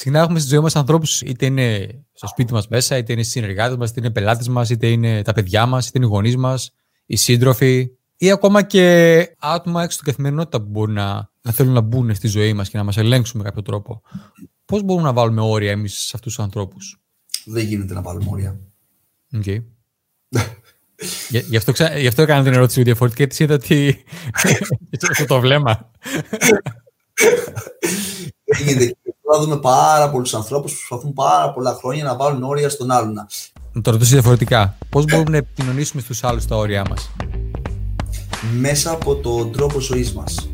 Συχνά έχουμε στη ζωή μας ανθρώπους, είτε είναι στο σπίτι μας μέσα, είτε είναι συνεργάτες μας, είτε είναι πελάτες μας, είτε είναι τα παιδιά μας, είτε είναι οι γονείς μας, οι σύντροφοι, ή ακόμα και άτομα έξω στην καθημερινότητα που μπορεί να, να θέλουν να μπουν στη ζωή μας και να μας ελέγξουν με κάποιο τρόπο. Πώς μπορούμε να βάλουμε όρια εμείς σε αυτούς τους ανθρώπους, Δεν γίνεται να βάλουμε όρια. Okay. γι, αυτό, γι' αυτό έκανα την ερώτηση διαφορετική, γιατί είδα ότι. αυτό το βλέμμα. Δεν γίνεται. Θα δούμε πάρα πολλούς ανθρώπους που προσπαθούν πάρα πολλά χρόνια να βάλουν όρια στον άλλον. Να το ρωτήσω διαφορετικά. Πώς μπορούμε να επικοινωνήσουμε στους άλλους τα όρια μας, Μέσα από τον τρόπο ζωής μας.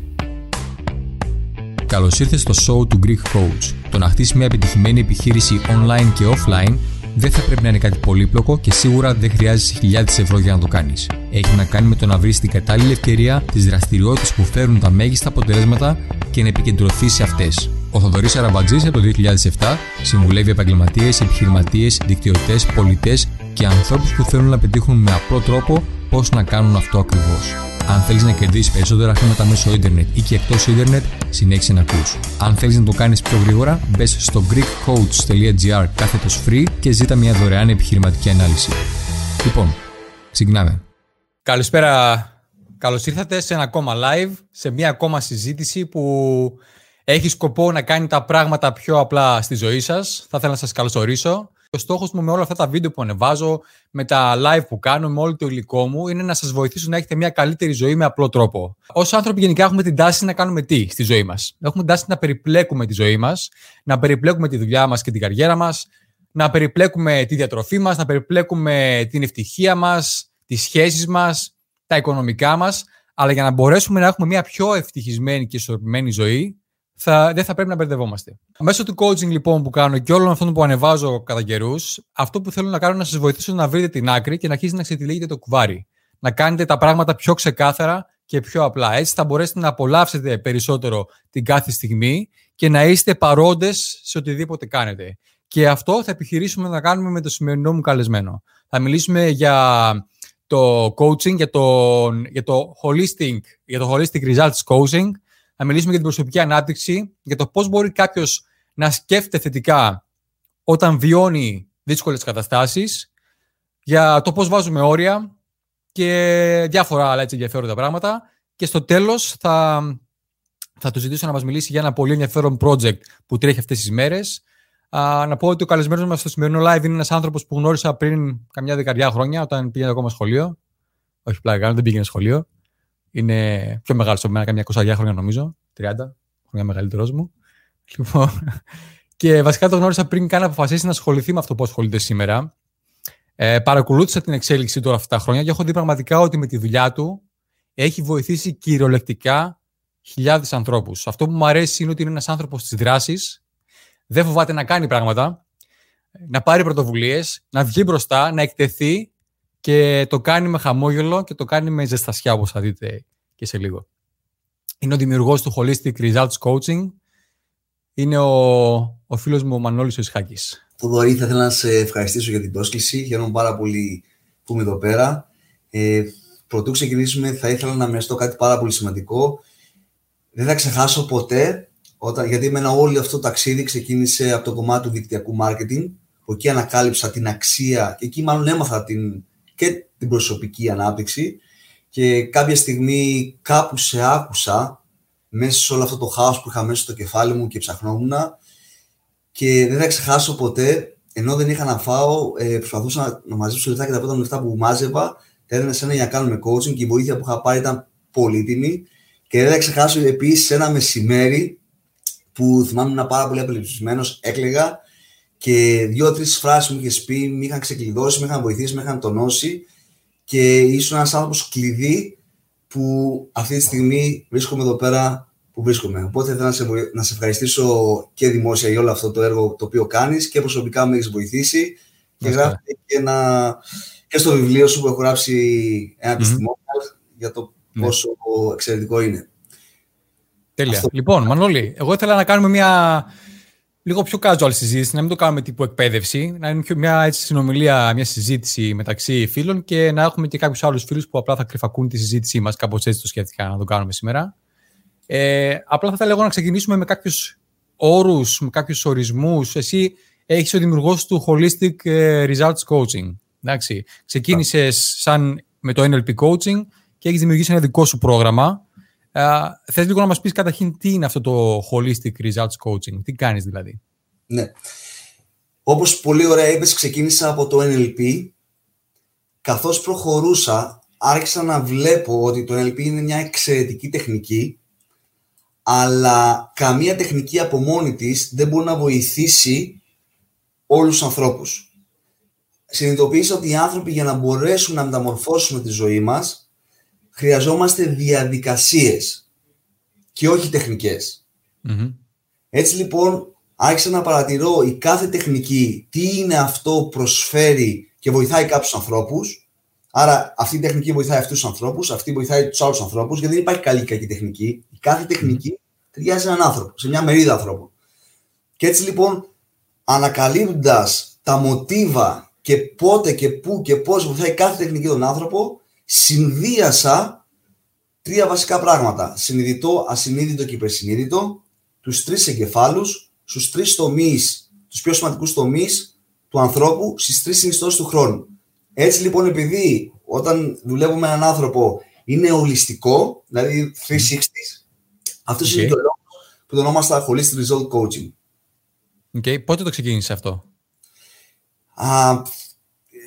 Καλώς ήρθες στο show του Greek Coach. Το να χτίσει μια επιτυχημένη επιχείρηση online και offline δεν θα πρέπει να είναι κάτι πολύπλοκο και σίγουρα δεν χρειάζεσαι χιλιάδες ευρώ για να το κάνεις. Έχει να κάνει με το να βρεις την κατάλληλη ευκαιρία, τις δραστηριότητες που φέρουν τα μέγιστα αποτελέσματα και να επικεντρωθείς σε αυτές. Ο Θοδωρής Αραμπατζής από το 2007 συμβουλεύει επαγγελματίες, επιχειρηματίες, δικτυωτές, πολιτές και ανθρώπους που θέλουν να πετύχουν με απλό τρόπο πώς να κάνουν αυτό ακριβώς. Αν θέλεις να κερδίσεις περισσότερα χρήματα μέσω ίντερνετ ή και εκτός ίντερνετ, συνέχισε να ακούς. Αν θέλεις να το κάνεις πιο γρήγορα, μπες στο greekcoach.gr κάθετος free και ζήτα μια δωρεάν επιχειρηματική ανάλυση. Λοιπόν, ξεκινάμε. Καλησπέρα. Καλώς ήρθατε σε ένα ακόμα live, σε μια ακόμα συζήτηση που έχεις σκοπό να κάνει τα πράγματα πιο απλά στη ζωή σας. Θα ήθελα να σας καλωσορίσω. Ο στόχος μου με όλα αυτά τα βίντεο που ανεβάζω, με τα live που κάνω, με όλο το υλικό μου, είναι να σας βοηθήσω να έχετε μια καλύτερη ζωή με απλό τρόπο. Ω άνθρωποι, γενικά, έχουμε την τάση να κάνουμε τι στη ζωή μας; Έχουμε την τάση να περιπλέκουμε τη ζωή μας, να περιπλέκουμε τη δουλειά μας και την καριέρα μας, να περιπλέκουμε τη διατροφή μας, να περιπλέκουμε την ευτυχία μας, τις σχέσεις μας, τα οικονομικά μας. Αλλά για να μπορέσουμε να έχουμε μια πιο ευτυχισμένη και ισορροπημένη ζωή, θα, δεν θα πρέπει να μπερδευόμαστε. Μέσω του coaching λοιπόν που κάνω και όλων αυτών που ανεβάζω κατά καιρούς, αυτό που θέλω να κάνω είναι να σας βοηθήσω να βρείτε την άκρη και να αρχίσει να ξετυλίγετε το κουβάρι. Να κάνετε τα πράγματα πιο ξεκάθαρα και πιο απλά. Έτσι θα μπορέσετε να απολαύσετε περισσότερο την κάθε στιγμή και να είστε παρόντες σε οτιδήποτε κάνετε. Και αυτό θα επιχειρήσουμε να κάνουμε με το σημερινό μου καλεσμένο. Θα μιλήσουμε για το coaching, για το, για το holistic, για το holistic results coaching, να μιλήσουμε για την προσωπική ανάπτυξη, για το πώς μπορεί κάποιος να σκέφτεται θετικά όταν βιώνει δύσκολες καταστάσεις, για το πώς βάζουμε όρια και διάφορα άλλα έτσι ενδιαφέροντα πράγματα. Και στο τέλος θα, θα του ζητήσω να μας μιλήσει για ένα πολύ ενδιαφέρον project που τρέχει αυτές τις μέρες. να πω ότι ο καλεσμένος μας στο σημερινό live είναι ένας άνθρωπος που γνώρισα πριν καμιά δεκαετία χρόνια, όταν πήγαινε ακόμα σχολείο. Όχι, πλάκα, δεν πήγαινε σχολείο. Είναι πιο μεγάλο από μένα, καμιά 20 χρόνια νομίζω. 30 χρόνια μεγαλύτερό μου. Λοιπόν, και βασικά το γνώρισα πριν καν αποφασίσει να ασχοληθεί με αυτό που ασχολείται σήμερα. Ε, παρακολούθησα την εξέλιξη τώρα αυτά τα χρόνια και έχω δει πραγματικά ότι με τη δουλειά του έχει βοηθήσει κυριολεκτικά χιλιάδες ανθρώπους. Αυτό που μου αρέσει είναι ότι είναι ένας άνθρωπος της δράσης, δεν φοβάται να κάνει πράγματα, να πάρει πρωτοβουλίες, να βγει μπροστά, να εκτεθεί και το κάνει με χαμόγελο και το κάνει με ζεστασιά, όπως θα δείτε και σε λίγο. Είναι ο δημιουργός του Holistic Results Coaching. Είναι ο, ο φίλος μου ο Μανώλης ο Ισχάκης. Θοδωρή, θα ήθελα να σε ευχαριστήσω για την πρόσκληση. Χαίρομαι πάρα πολύ που είμαι εδώ πέρα. Ε, πρωτού ξεκινήσουμε, θα ήθελα να μοιραστώ κάτι πάρα πολύ σημαντικό. Δεν θα ξεχάσω ποτέ, όταν, γιατί εμένα όλο αυτό το ταξίδι ξεκίνησε από το κομμάτι του δικτυακού marketing, που εκεί ανακάλυψα την αξία και εκεί μάλλον έμαθα την, και την προσωπική ανάπτυξη και κάποια στιγμή κάπου σε άκουσα μέσα σε όλο αυτό το χάος που είχα μέσα στο κεφάλι μου και ψαχνόμουν και δεν θα ξεχάσω ποτέ, ενώ δεν είχα να φάω, ε, προσπαθούσα να, να μαζέψω λεφτά και τα πρώτα λεφτά που μάζευα, τα έδινα σε ένα για να κάνουμε coaching και η βοήθεια που είχα πάρει ήταν πολύτιμη. Και δεν θα ξεχάσω επίσης ένα μεσημέρι που θυμάμαι να πάρα πολύ απελευθερισμένο, έκλεγα και δύο-τρεις φράσεις μου είχες πει, με είχαν ξεκλειδώσει, με είχαν βοηθήσει, με είχαν τονώσει και ήσουν ένας άνθρωπος κλειδί που αυτή τη στιγμή βρίσκομαι εδώ πέρα που βρίσκομαι. Οπότε θέλω να σε, να σε ευχαριστήσω και δημόσια για όλο αυτό το έργο το οποίο κάνεις και προσωπικά με έχεις βοηθήσει και γράφει και, ένα, και στο βιβλίο σου που έχω γράψει ένα mm-hmm. για το ναι. πόσο εξαιρετικό είναι. Τέλεια. Αυτό... Λοιπόν, Μανώλη, εγώ ήθελα να κάνουμε μια λίγο πιο casual συζήτηση, να μην το κάνουμε τύπου εκπαίδευση, να είναι μια έτσι, συνομιλία, μια συζήτηση μεταξύ φίλων και να έχουμε και κάποιους άλλους φίλους που απλά θα κρυφακούν τη συζήτησή μας. Κάπως έτσι το σκέφτηκα να το κάνουμε σήμερα. Ε, απλά θα ήθελα να ξεκινήσουμε με κάποιους όρους, με κάποιους ορισμούς. Εσύ έχεις ο δημιουργός του Holistic ε, Results Coaching. Εντάξει. Ξεκίνησες σαν με το NLP Coaching και έχεις δημιουργήσει ένα δικό σου πρόγραμμα. Ε, θες λίγο να μας πεις καταρχήν τι είναι αυτό το Holistic Results Coaching; Τι κάνεις δηλαδή; Ναι. Όπως πολύ ωραία είπες, ξεκίνησα από το NLP. Καθώς προχωρούσα, άρχισα να βλέπω ότι το NLP είναι μια εξαιρετική τεχνική, αλλά καμία τεχνική από μόνη της δεν μπορεί να βοηθήσει όλους τους ανθρώπους. Συνειδητοποίησα ότι οι άνθρωποι για να μπορέσουν να μεταμορφώσουμε τη ζωή μας, χρειαζόμαστε διαδικασίες και όχι Έτσι λοιπόν, άρχισα να παρατηρώ η κάθε τεχνική τι είναι αυτό που προσφέρει και βοηθάει κάποιους ανθρώπους Άρα αυτή η τεχνική βοηθάει αυτούς τους ανθρώπους, αυτή βοηθάει τους άλλους ανθρώπους, γιατί δεν υπάρχει καλή ή κακή τεχνική. Η κάθε τεχνική ταιριάζει σε έναν άνθρωπο, σε μια μερίδα ανθρώπων. Και έτσι λοιπόν, ανακαλύπτοντας τα μοτίβα και πότε και πού και πώς βοηθάει κάθε τεχνική τον άνθρωπο, συνδύασα τρία βασικά πράγματα. Συνειδητό, ασυνείδητο και υπερσυνείδητο, τους τρεις εγκεφάλους, στους τρεις τομείς, τους πιο σημαντικούς τομείς του ανθρώπου, στις τρεις συνιστώσεις του χρόνου. Έτσι λοιπόν, επειδή όταν δουλεύουμε με έναν άνθρωπο είναι ολιστικό, δηλαδή 360, αυτό okay. είναι το λόγο που το ονόμαστα Holistic Result Coaching. Okay. Πότε το ξεκίνησε αυτό; Α,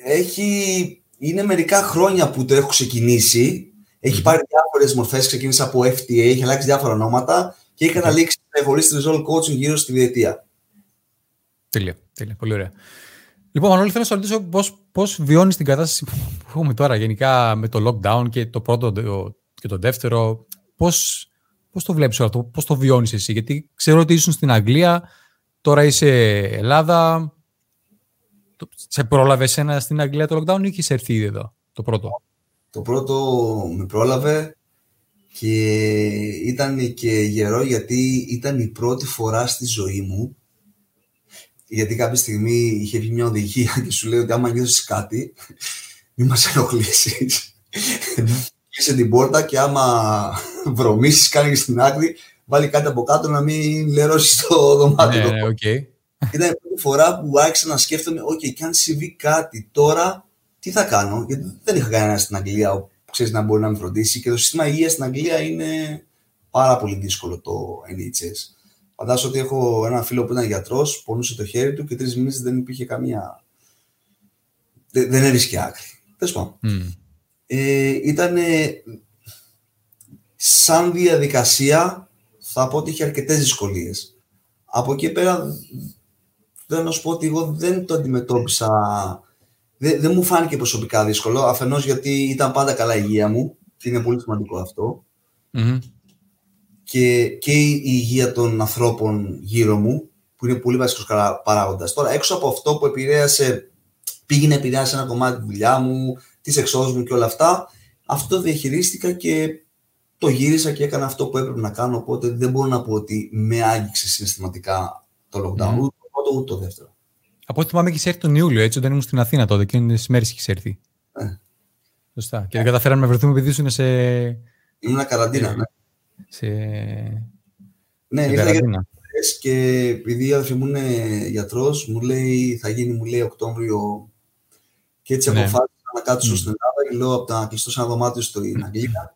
έχει, είναι μερικά χρόνια που το έχω ξεκινήσει. Έχει πάρει διάφορες μορφές. Ξεκίνησα από FTA, έχει αλλάξει διάφορα ονόματα και έχει καταλήξει okay. Holistic Result Coaching γύρω στη διετία. Τέλεια, τέλεια. Πολύ ωραία. Λοιπόν, Μανώλη, θέλω να σα ρωτήσω πώς, πώς βιώνεις την κατάσταση που έχουμε τώρα γενικά με το lockdown και το πρώτο και το δεύτερο. Πώς, πώς το βλέπεις αυτό, πώς το βιώνεις εσύ. Γιατί ξέρω ότι ήσουν στην Αγγλία, τώρα είσαι Ελλάδα. Σε πρόλαβε ένα στην Αγγλία το lockdown ή έχεις έρθει ήδη εδώ, το πρώτο; Το πρώτο με πρόλαβε και ήταν και γερό γιατί ήταν η πρώτη φορά στη ζωή μου γιατί κάποια στιγμή είχε βγει μια οδηγία και σου λέει ότι άμα νιώσει κάτι, μην μας ενοχλήσεις. Κλείσε την πόρτα και άμα βρωμίσει, κάνεις στην άκρη, βάλει κάτι από κάτω να μην λερώσεις το δωμάτιο. Ναι, okay. Ήταν η πρώτη φορά που άρχισα να σκέφτομαι, OK, και αν συμβεί κάτι τώρα, τι θα κάνω; Γιατί δεν είχα κανένα στην Αγγλία που ξέρεις να μπορεί να με φροντίσει και το σύστημα υγείας στην Αγγλία είναι πάρα πολύ δύσκολο το NHS. Φαντάζομαι ότι έχω ένα φίλο που ήταν γιατρός, πονούσε το χέρι του και τρεις μήνες δεν υπήρχε καμία. Δεν, δεν έβρισκε άκρη. Τέλος πάντων. Mm. Ε, ήταν σαν διαδικασία, θα πω ότι είχε αρκετές δυσκολίες. Από εκεί πέρα, θέλω να σου πω ότι εγώ δεν το αντιμετώπισα. Δεν, δεν μου φάνηκε προσωπικά δύσκολο. Αφενός γιατί ήταν πάντα καλά η υγεία μου και είναι πολύ σημαντικό και, και η υγεία των ανθρώπων γύρω μου, που είναι πολύ βασικός παράγοντας. Τώρα, έξω από αυτό που επηρέασε, πήγε να επηρεάσει ένα κομμάτι τη δουλειά μου, της εξόδου μου και όλα αυτά, αυτό διαχειρίστηκα και το γύρισα και έκανα αυτό που έπρεπε να κάνω. Οπότε δεν μπορώ να πω ότι με άγγιξε συναισθηματικά το lockdown, mm. Ούτε το πρώτο ούτε το δεύτερο. Από ό,τι θυμάμαι, έχεις έρθει τον Ιούλιο, έτσι, όταν ήμουν στην Αθήνα τότε και είναι μέρες έχεις έρθει. Ε. Σωστά. Και δεν καταφέραμε να βρεθούμε επειδή ήσουν σε. Ήμουν καραντίνα, ε, ναι σε... Ναι, ήρθα για και επειδή η αδερφή μου είναι γιατρός, μου λέει, θα γίνει, μου λέει, Οκτώβριο και έτσι ναι. αποφάσισα να κάτσω mm. στην Ελλάδα και λέω από να κλειστώ σε ένα δωμάτιο στην Αγγλία,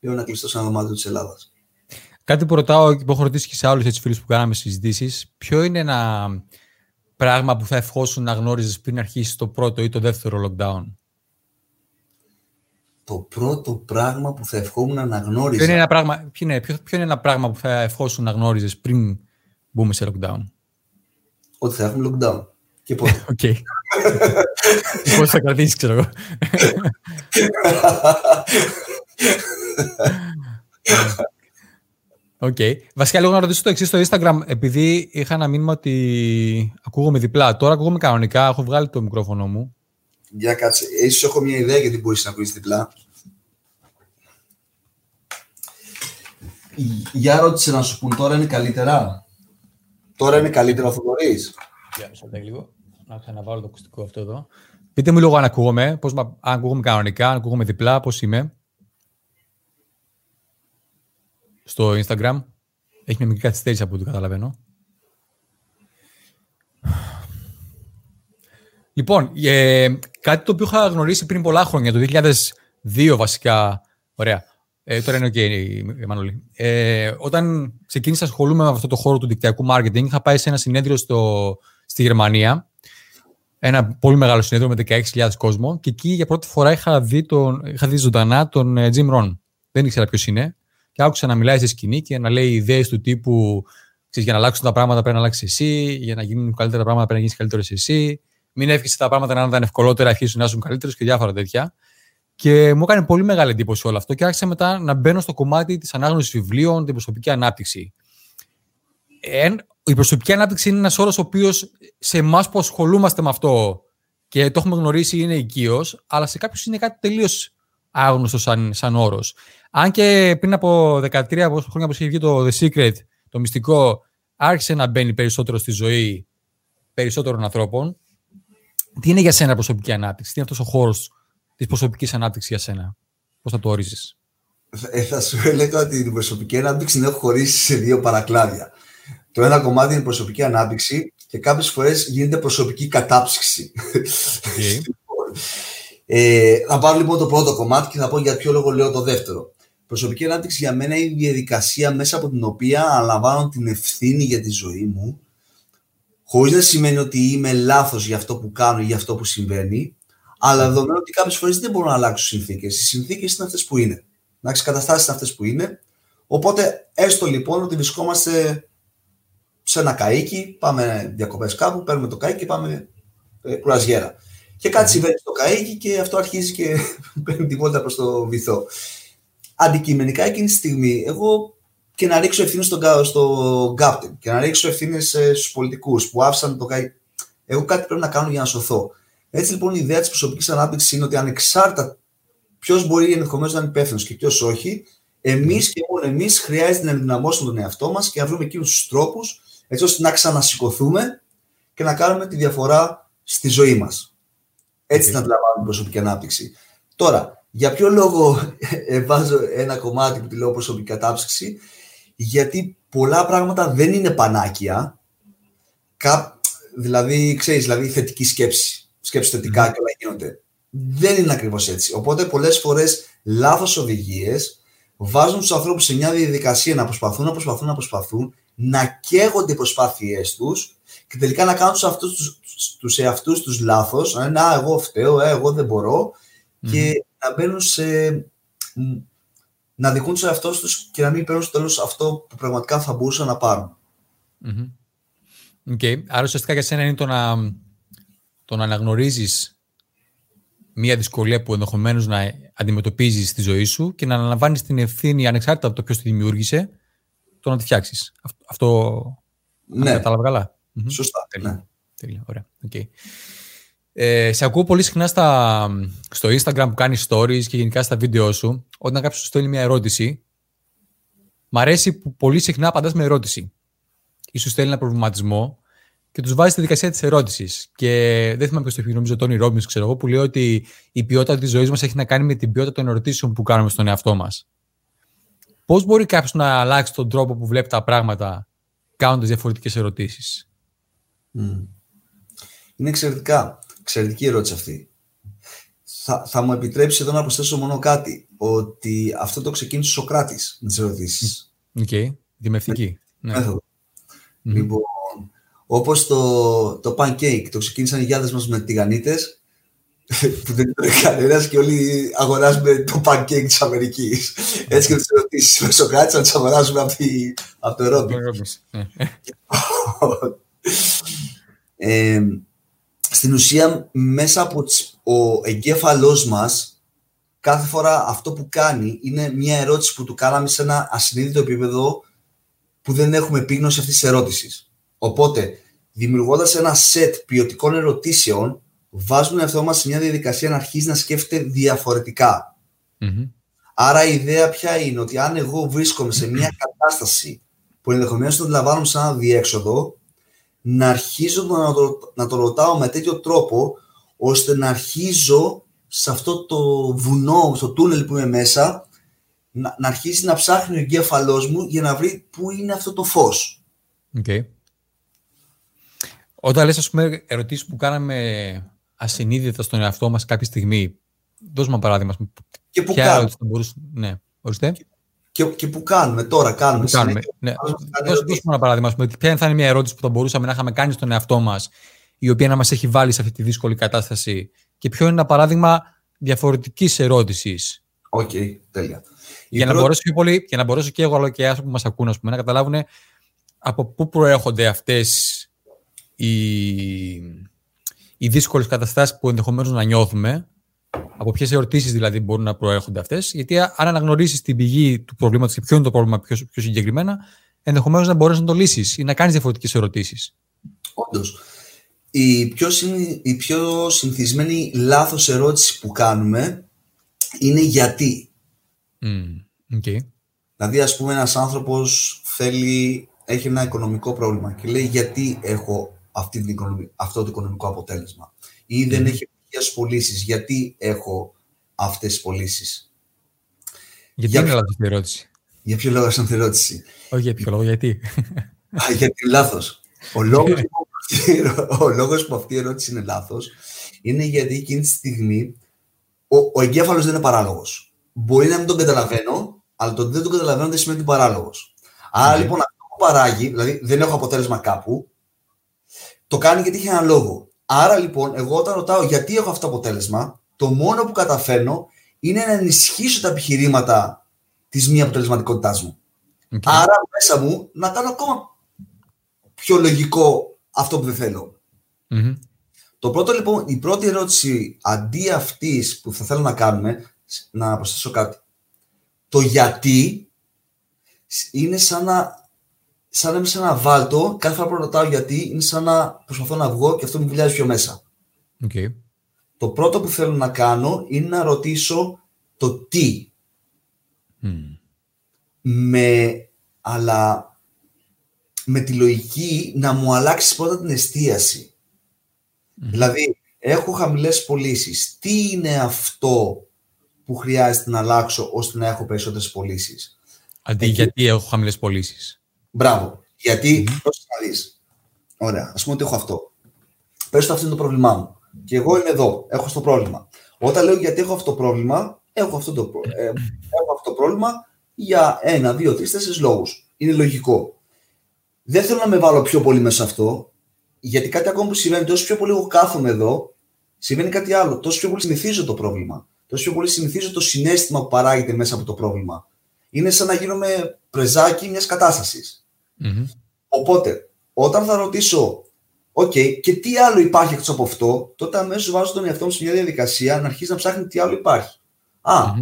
λέω να κλειστώ σε ένα δωμάτιο της Ελλάδας. Κάτι που ρωτάω και που έχω ρωτήσει και σε άλλους φίλους που κάναμε συζητήσεις, ποιο είναι ένα πράγμα που θα ευχόσουν να γνώριζες πριν αρχίσεις το πρώτο ή το δεύτερο lockdown; Το πρώτο πράγμα που θα ευχόμουν να γνώριζα. Ποιο είναι ένα πράγμα, ποιο είναι, ποιο, ποιο είναι ένα πράγμα που θα ευχόσουν να γνώριζες πριν μπούμε σε lockdown; Ότι θα έχουμε lockdown. Και πότε. Οκ. Πώς θα κρατήσεις, ξέρω εγώ. OK. Okay. Βασικά, λίγο να ρωτήσω το εξής στο Instagram. Επειδή είχα ένα μήνυμα ότι ακούγομαι διπλά. Τώρα ακούγομαι κανονικά. Έχω βγάλει το μικρόφωνο μου. Για κάτσε. Ίσως έχω μια ιδέα γιατί μπορείς να ακούσει διπλά. Για ρώτησε να σου πούν τώρα είναι καλύτερα; Τώρα είναι καλύτερα αυτό μπορείς. Για να λίγο. Να ξαναβάλω το ακουστικό αυτό εδώ. Πείτε μου λίγο αν ακούγομαι, πώς, αν ακούγομαι κανονικά, αν ακούγομαι διπλά, πώς είμαι. στο Instagram. Έχει μια μικρή καθυστέρηση από ό,τι καταλαβαίνω. Λοιπόν, ε, κάτι το οποίο είχα γνωρίσει πριν πολλά χρόνια, το 2002 βασικά. Ωραία. Ε, τώρα είναι OK, okay, Μανώλη. Ε, όταν ξεκίνησα ασχολούμαι με αυτό το χώρο του δικτυακού marketing, είχα πάει σε ένα συνέδριο στο, στη Γερμανία. Ένα πολύ μεγάλο συνέδριο με 16.000 κόσμο. Και εκεί για πρώτη φορά είχα δει, τον, είχα δει ζωντανά τον ε, Jim Rohn. Δεν ήξερα ποιος είναι. Και άκουσα να μιλάει στη σκηνή και να λέει ιδέες του τύπου ξέρεις, για να αλλάξουν τα πράγματα πρέπει να αλλάξει εσύ, για να γίνουν καλύτερα πράγματα πρέπει να γίνεις καλύτερος εσύ. Μην εύχεσαι τα πράγματα να ήταν ευκολότερα, αρχίσουν να γίνουν καλύτερου και διάφορα τέτοια. Και μου έκανε πολύ μεγάλη εντύπωση όλο αυτό και άρχισα μετά να μπαίνω στο κομμάτι της ανάγνωσης βιβλίων, την προσωπική ανάπτυξη. η προσωπική ανάπτυξη είναι ένας όρος ο οποίος σε εμάς που ασχολούμαστε με αυτό και το έχουμε γνωρίσει είναι οικείος, αλλά σε κάποιους είναι κάτι τελείως άγνωστος σαν, σαν όρος. Αν και πριν από 13 χρόνια που είχε βγει το The Secret, το μυστικό, άρχισε να μπαίνει περισσότερο στη ζωή περισσότερων ανθρώπων. Τι είναι για σένα προσωπική ανάπτυξη, τι είναι αυτός ο χώρος της προσωπικής ανάπτυξης για σένα, πώς θα το ορίζει. Ε, θα σου έλεγα ότι την προσωπική ανάπτυξη την έχω χωρίσει σε δύο παρακλάδια. Το ένα κομμάτι είναι προσωπική ανάπτυξη και κάποιες φορές γίνεται προσωπική κατάψυξη. Okay. ε, θα πάρω λοιπόν το πρώτο κομμάτι και θα πω για ποιο λόγο λέω το δεύτερο. Προσωπική ανάπτυξη για μένα είναι η διαδικασία μέσα από την οποία αναλαμβάνω την ευθύνη για τη ζωή μου, χωρίς να σημαίνει ότι είμαι λάθος για αυτό που κάνω ή για αυτό που συμβαίνει, αλλά δεδομένου ότι κάποιες φορές δεν μπορούν να αλλάξουν συνθήκες. Οι συνθήκες είναι αυτές που είναι. Να καταστάσεις είναι αυτές που είναι. Οπότε, έστω λοιπόν ότι βρισκόμαστε σε ένα καίκι, πάμε διακοπές κάπου, παίρνουμε το καίκι και πάμε ε, κουραζιέρα. Και κάτι συμβαίνει στο καίκι και αυτό αρχίζει και παίρνει τη βόλτα προς το βυθό αντικειμενικά εκείνη τη στιγμή, εγώ και να ρίξω ευθύνες στον, στο Captain και να ρίξω ευθύνες ε, στους πολιτικούς που άφησαν το ΚΑΙ. Εγώ κάτι πρέπει να κάνω για να σωθώ. Έτσι λοιπόν η ιδέα της προσωπικής ανάπτυξης είναι ότι ανεξάρτητα ποιος μπορεί ενδεχομένως να είναι υπεύθυνος και ποιος όχι, εμείς και μόνο εμείς χρειάζεται να ενδυναμώσουμε τον εαυτό μας και να βρούμε εκείνους τους τρόπους έτσι ώστε να ξανασηκωθούμε και να κάνουμε τη διαφορά στη ζωή μας. Έτσι okay. να αντιλαμβάνουμε προσωπική ανάπτυξη. Τώρα, για ποιο λόγο ε, βάζω ένα κομμάτι που τη λέω προσωπική κατάψυξη, γιατί πολλά πράγματα δεν είναι πανάκια, Κα, δηλαδή, ξέρεις, δηλαδή θετική σκέψη, σκέψη θετικά και όλα γίνονται. Δεν είναι ακριβώς έτσι. Οπότε πολλές φορές λάθος οδηγίες βάζουν τους ανθρώπους σε μια διαδικασία να προσπαθούν, να προσπαθούν, να προσπαθούν, να καίγονται οι προσπάθειές τους και τελικά να κάνουν τους, αυτούς, τους, τους εαυτούς τους λάθος, να είναι «Α, εγώ φταίω, ε, εγώ δεν μπορώ» και να μπαίνουν σε. να δικούν τους εαυτό τους και να μην παίρνουν στο τέλος αυτό που πραγματικά θα μπορούσαν να πάρουν. Mm-hmm. Okay. Άρα ουσιαστικά για σένα είναι το να, το να αναγνωρίζεις μία δυσκολία που ενδεχομένως να αντιμετωπίζεις στη ζωή σου και να αναλαμβάνεις την ευθύνη ανεξάρτητα από το ποιος τη δημιούργησε, το να τη φτιάξεις. Αυτό. Ναι. Κατάλαβα καλά. Σωστά. Τέλεια. Ναι. Τέλεια. Ωραία. Okay. Ε, σε ακούω πολύ συχνά στα, στο Instagram που κάνεις stories και γενικά στα βίντεο σου, όταν κάποιος σου στέλνει μια ερώτηση, μ' αρέσει που πολύ συχνά απαντάς με ερώτηση. Ή σου στέλνει ένα προβληματισμό και τους βάζεις στη δικασία της ερώτησης. Και δεν θυμάμαι ποιος το έχει, νομίζω, Τόνι Ρόμπιν, ξέρω εγώ, που λέει ότι η ποιότητα της ζωής μας έχει να κάνει με την ποιότητα των ερωτήσεων που κάνουμε στον εαυτό μας. Πώς μπορεί κάποιος να αλλάξει τον τρόπο που βλέπει τα πράγματα κάνοντας διαφορετικές ερωτήσεις; Mm. Είναι εξαιρετικά. Εξαιρετική ερώτηση αυτή. Θα, θα μου επιτρέψεις εδώ να προσθέσω μόνο κάτι. Ότι αυτό το ξεκίνησε ο Σοκράτης με τις ερωτήσεις. Οκ. Okay. Δημευτική. Ναι. Mm-hmm. Λοιπόν, όπως το, το pancake, το ξεκίνησαν οι γιάδες μας με τηγανίτες, που δεν ήταν κανένας και όλοι αγοράζουμε το pancake της Αμερικής. Έτσι και τις ερωτήσεις. Ο Σοκράτη να τις αγοράζουμε από, τη, από το Ευρώπη. ε, στην ουσία μέσα από ο εγκέφαλός μας κάθε φορά αυτό που κάνει είναι μια ερώτηση που του κάναμε σε ένα ασυνείδητο επίπεδο που δεν έχουμε επίγνωση αυτής της ερώτησης. Οπότε, δημιουργώντας ένα σετ ποιοτικών ερωτήσεων, βάζουμε αυτό μας σε μια διαδικασία να αρχίσει να σκέφτεται Άρα η ιδέα ποια είναι ότι αν εγώ βρίσκομαι σε μια κατάσταση που ενδεχομένως το αντιλαμβάνομαι σαν ένα διέξοδο, να αρχίζω να το, να το ρωτάω με τέτοιο τρόπο ώστε να αρχίζω σε αυτό το βουνό, στο τούνελ που είμαι μέσα να, να αρχίσει να ψάχνει ο εγκέφαλός μου για να βρει πού είναι αυτό το φως. Okay. Όταν λες, ας πούμε, ερωτήσεις που κάναμε ασυνείδητα στον εαυτό μας κάποια στιγμή. Δώσ' ένα παράδειγμα. Και που κάνουμε. Θα μπορούσε... Ναι, ορίστε. Και, και που κάνουμε τώρα, κάνουμε. Που κάνουμε. Ναι. Δώσ' ένα παράδειγμα. Ποια θα είναι μια ερώτηση που θα μπορούσαμε να είχαμε κάνει στον εαυτό μας, η οποία να μας έχει βάλει σε αυτή τη δύσκολη κατάσταση; Και ποιο είναι ένα παράδειγμα διαφορετικής ερώτησης; OK, okay, τέλεια. Για, να μπορέσω και πολύ, για να μπορέσω και εγώ αλλά και οι άνθρωποι που μας ακούν πούμε, να καταλάβουν από πού προέρχονται αυτές οι, οι δύσκολες καταστάσεις που ενδεχομένως να νιώθουμε, από ποιες ερωτήσεις δηλαδή μπορούν να προέρχονται αυτές. Γιατί αν αναγνωρίσεις την πηγή του προβλήματος και ποιο είναι το πρόβλημα πιο, πιο συγκεκριμένα, ενδεχομένως να μπορέσει να το λύσεις ή να κάνεις διαφορετικές ερωτήσεις. Όντως. Η πιο, η πιο συνηθισμένη λάθος ερώτηση που κάνουμε είναι γιατί. Mm, okay. Δηλαδή, ας πούμε, ένας άνθρωπος θέλει, έχει ένα οικονομικό πρόβλημα και λέει γιατί έχω αυτή την αυτό το οικονομικό αποτέλεσμα. Ή δεν έχει επιτυχία πωλήσεις, γιατί έχω αυτές τις πωλήσεις; Γιατί για είναι λάθος η ερώτηση; Για ποιο λόγο είναι ερώτηση; Όχι για ποιο λόγο, γιατί; Α, γιατί λάθος. Ο λόγος, ο λόγος που αυτή η ερώτηση είναι λάθος είναι γιατί εκείνη τη στιγμή ο, ο εγκέφαλος δεν είναι παράλογος. Μπορεί να μην τον καταλαβαίνω, αλλά το ότι δεν τον καταλαβαίνω δεν σημαίνει ότι είναι παράλογος. Άρα ναι. λοιπόν αυτό που παράγει, δηλαδή δεν έχω αποτέλεσμα κάπου, το κάνει γιατί έχει ένα λόγο. Άρα λοιπόν, εγώ όταν ρωτάω γιατί έχω αυτό το αποτέλεσμα, το μόνο που καταφέρνω είναι να ενισχύσω τα επιχειρήματα της μη αποτελεσματικότητάς μου. Άρα μέσα μου να κάνω ακόμα πιο λογικό αυτό που δεν θελω Το πρώτο λοιπόν, η πρώτη ερώτηση αντί αυτής που θα θέλω να κάνουμε, να προσθέσω κάτι. Το γιατί είναι σαν να σαν να είμαι σε ένα βάλτο, κάθε φορά που ρωτάω γιατί, είναι σαν να προσπαθώ να βγω και αυτό μου βουλιάζει πιο μέσα. Okay. Το πρώτο που θέλω να κάνω είναι να ρωτήσω το τι. Με, αλλά με τη λογική να μου αλλάξεις πρώτα την εστίαση. Δηλαδή, έχω χαμηλές πωλήσεις. Τι είναι αυτό που χρειάζεται να αλλάξω ώστε να έχω περισσότερες πωλήσεις; Αντί γιατί έχω χαμηλές πωλήσεις. Μπράβο. Γιατί, mm-hmm. να δει. Ωραία, ας πούμε ότι έχω αυτό. Πες το αυτό είναι το πρόβλημά μου. Και εγώ είμαι εδώ, έχω αυτό το πρόβλημα. Όταν λέω γιατί έχω αυτό το πρόβλημα, έχω αυτό το, ε, έχω αυτό το πρόβλημα για ένα, δύο, τρεις, τέσσερις λόγους. Είναι λογικό. Δεν θέλω να με βάλω πιο πολύ μέσα σε αυτό, γιατί κάτι ακόμα που συμβαίνει, τόσο πιο πολύ εγώ κάθομαι εδώ, συμβαίνει κάτι άλλο. Τόσο πιο πολύ συνηθίζω το πρόβλημα. Τόσο πιο πολύ συνηθίζω το συνέστημα που παράγεται μέσα από το πρόβλημα. Είναι σαν να γίνομαι πρεζάκι μιας κατάστασης. Οπότε, όταν θα ρωτήσω, OK, και τι άλλο υπάρχει εκτός από αυτό, τότε αμέσως βάζω τον εαυτό μου σε μια διαδικασία να αρχίσει να ψάχνει τι άλλο υπάρχει. Α,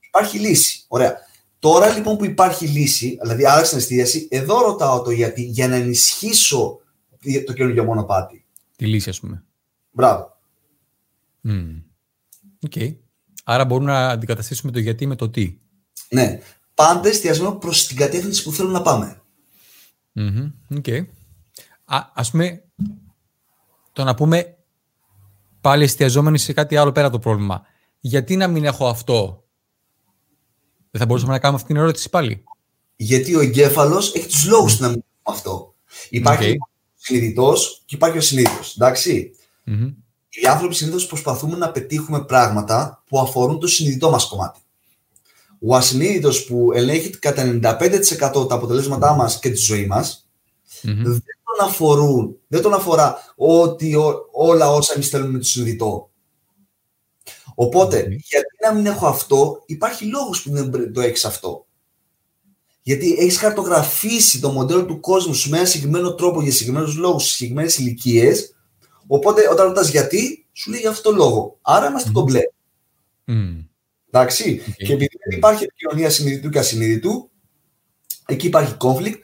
υπάρχει λύση. Ωραία. Τώρα λοιπόν που υπάρχει λύση, δηλαδή άλλαξε την εστίαση, εδώ ρωτάω το γιατί, για να ενισχύσω το καινούργιο μονοπάτι. Τη λύση, ας πούμε. Μπράβο. OK. Okay. Άρα μπορούμε να αντικαταστήσουμε το γιατί με το τι. Ναι. Πάντα εστιασμένο προς την κατεύθυνση που θέλουμε να πάμε. Okay. Α, ας πούμε, το να πούμε πάλι εστιαζόμενοι σε κάτι άλλο πέρα το πρόβλημα. Γιατί να μην έχω αυτό; Δεν θα μπορούσαμε να κάνουμε αυτή την ερώτηση πάλι. Γιατί ο εγκέφαλος έχει τους λόγους να μην έχουμε αυτό. Υπάρχει okay. ο συνειδητός και υπάρχει ο συνείδητος. Εντάξει. Mm-hmm. Οι άνθρωποι συνήθως προσπαθούμε να πετύχουμε πράγματα που αφορούν το συνειδητό μας κομμάτι ο ασυνείδητος που ελέγχει κατά 95% τα αποτελέσματά μας και τη ζωή μας, δεν τον αφορούν, δεν τον αφορά ότι όλα όσα εμείς θέλουμε με το συνειδητό. Οπότε, γιατί να μην έχω αυτό, υπάρχει λόγος που δεν το έχεις αυτό. Γιατί έχεις χαρτογραφήσει το μοντέλο του κόσμου σου με ένα συγκεκριμένο τρόπο για συγκεκριμένους λόγους, σε συγκεκριμένες ηλικίες. Οπότε, όταν ρωτάς γιατί, σου λέει για αυτό το λόγο. Άρα είμαστε mm-hmm. κομπλέ. Εντάξει. Και επειδή δεν υπάρχει επικοινωνία συνειδητού και ασυνειδητού, εκεί υπάρχει conflict.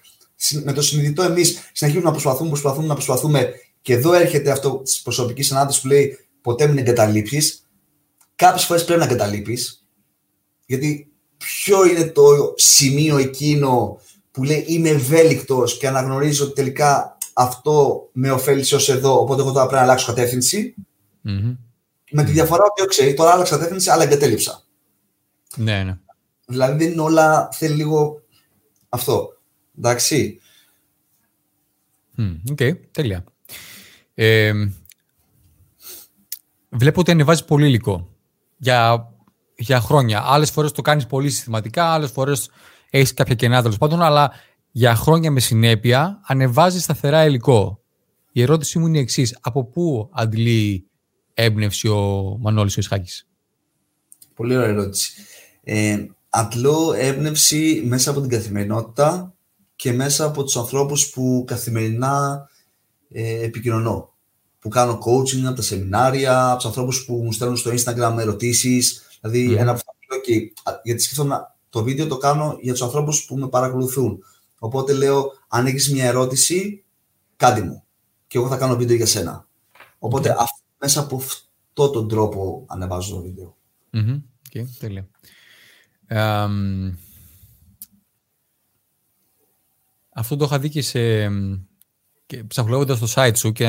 Με το συνειδητό εμείς συνεχίζουμε να προσπαθούμε, προσπαθούμε, να προσπαθούμε. Και εδώ έρχεται αυτό της προσωπικής ανάπτυξη που λέει ποτέ μην εγκαταλείψεις. Κάποιες φορές πρέπει να εγκαταλείπει. Γιατί ποιο είναι το σημείο εκείνο που λέει είμαι ευέλικτος και αναγνωρίζω ότι τελικά αυτό με ωφέλησε ως εδώ, οπότε εγώ τώρα πρέπει να αλλάξω κατεύθυνση. Mm-hmm. Με τη διαφορά ότι, ξέρεις, τώρα άλλαξα κατεύθυνση, αλλά εγκατέλειψα. Ναι, ναι. Δηλαδή δεν είναι όλα, θέλει λίγο αυτό. Εντάξει. OK, okay, τέλεια. Ε, βλέπω ότι ανεβάζεις πολύ υλικό για, για χρόνια. Άλλες φορές το κάνεις πολύ συστηματικά, άλλες φορές έχεις κάποια κενά τέλος πάντων, αλλά για χρόνια με συνέπεια ανεβάζεις σταθερά υλικό. Η ερώτησή μου είναι η εξής. Από πού αντλεί έμπνευση ο Μανώλης ο Ισχάκης; Πολύ ωραία ερώτηση. Ε, αντλώ έμπνευση μέσα από την καθημερινότητα και μέσα από τους ανθρώπους που καθημερινά ε, επικοινωνώ. Που κάνω coaching από τα σεμινάρια, από τους ανθρώπους που μου στέλνουν στο Instagram ερωτήσεις. Δηλαδή, ένα από αυτά που λέω και γιατί σκέφτομαι το βίντεο το κάνω για τους ανθρώπους που με παρακολουθούν. Οπότε λέω, αν έχεις μια ερώτηση, κάντε μου. Και εγώ θα κάνω βίντεο για σένα. Οπότε μέσα από αυτό τον τρόπο ανεβάζω το βίντεο. Mm-hmm. Okay, τέλεια. Αυτό το είχα δει και σε και ψαχνολογώντας το site σου και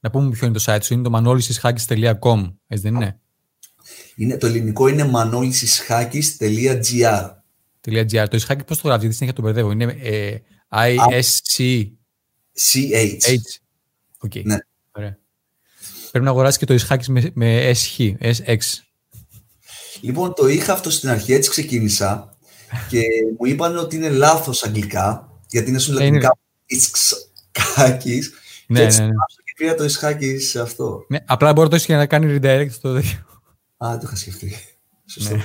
να πούμε ποιο είναι το site σου, είναι το manolisishakis.com, έτσι δεν είναι; είναι. Το ελληνικό είναι manolisishakis.gr .gr. Το Ishakis πώς το γράφεις, γιατί συνέχεια το μπερδεύω. Είναι ε, I-S-C... C-H. Okay. Ναι. Ωραία. Πρέπει να αγοράσεις και το Ishakis με, με SH, SX. Λοιπόν, το είχα αυτό στην αρχή, έτσι ξεκίνησα και μου είπαν ότι είναι λάθος αγγλικά, γιατί είναι σου λατινικά Ισκάκης ναι, και έτσι ναι, ναι. και πήρα το Ισκάκης σε αυτό. Ναι, απλά μπορεί το να κάνει redirect στο τέτοιο. Α, το είχα σκεφτεί. Σωστό. Ναι.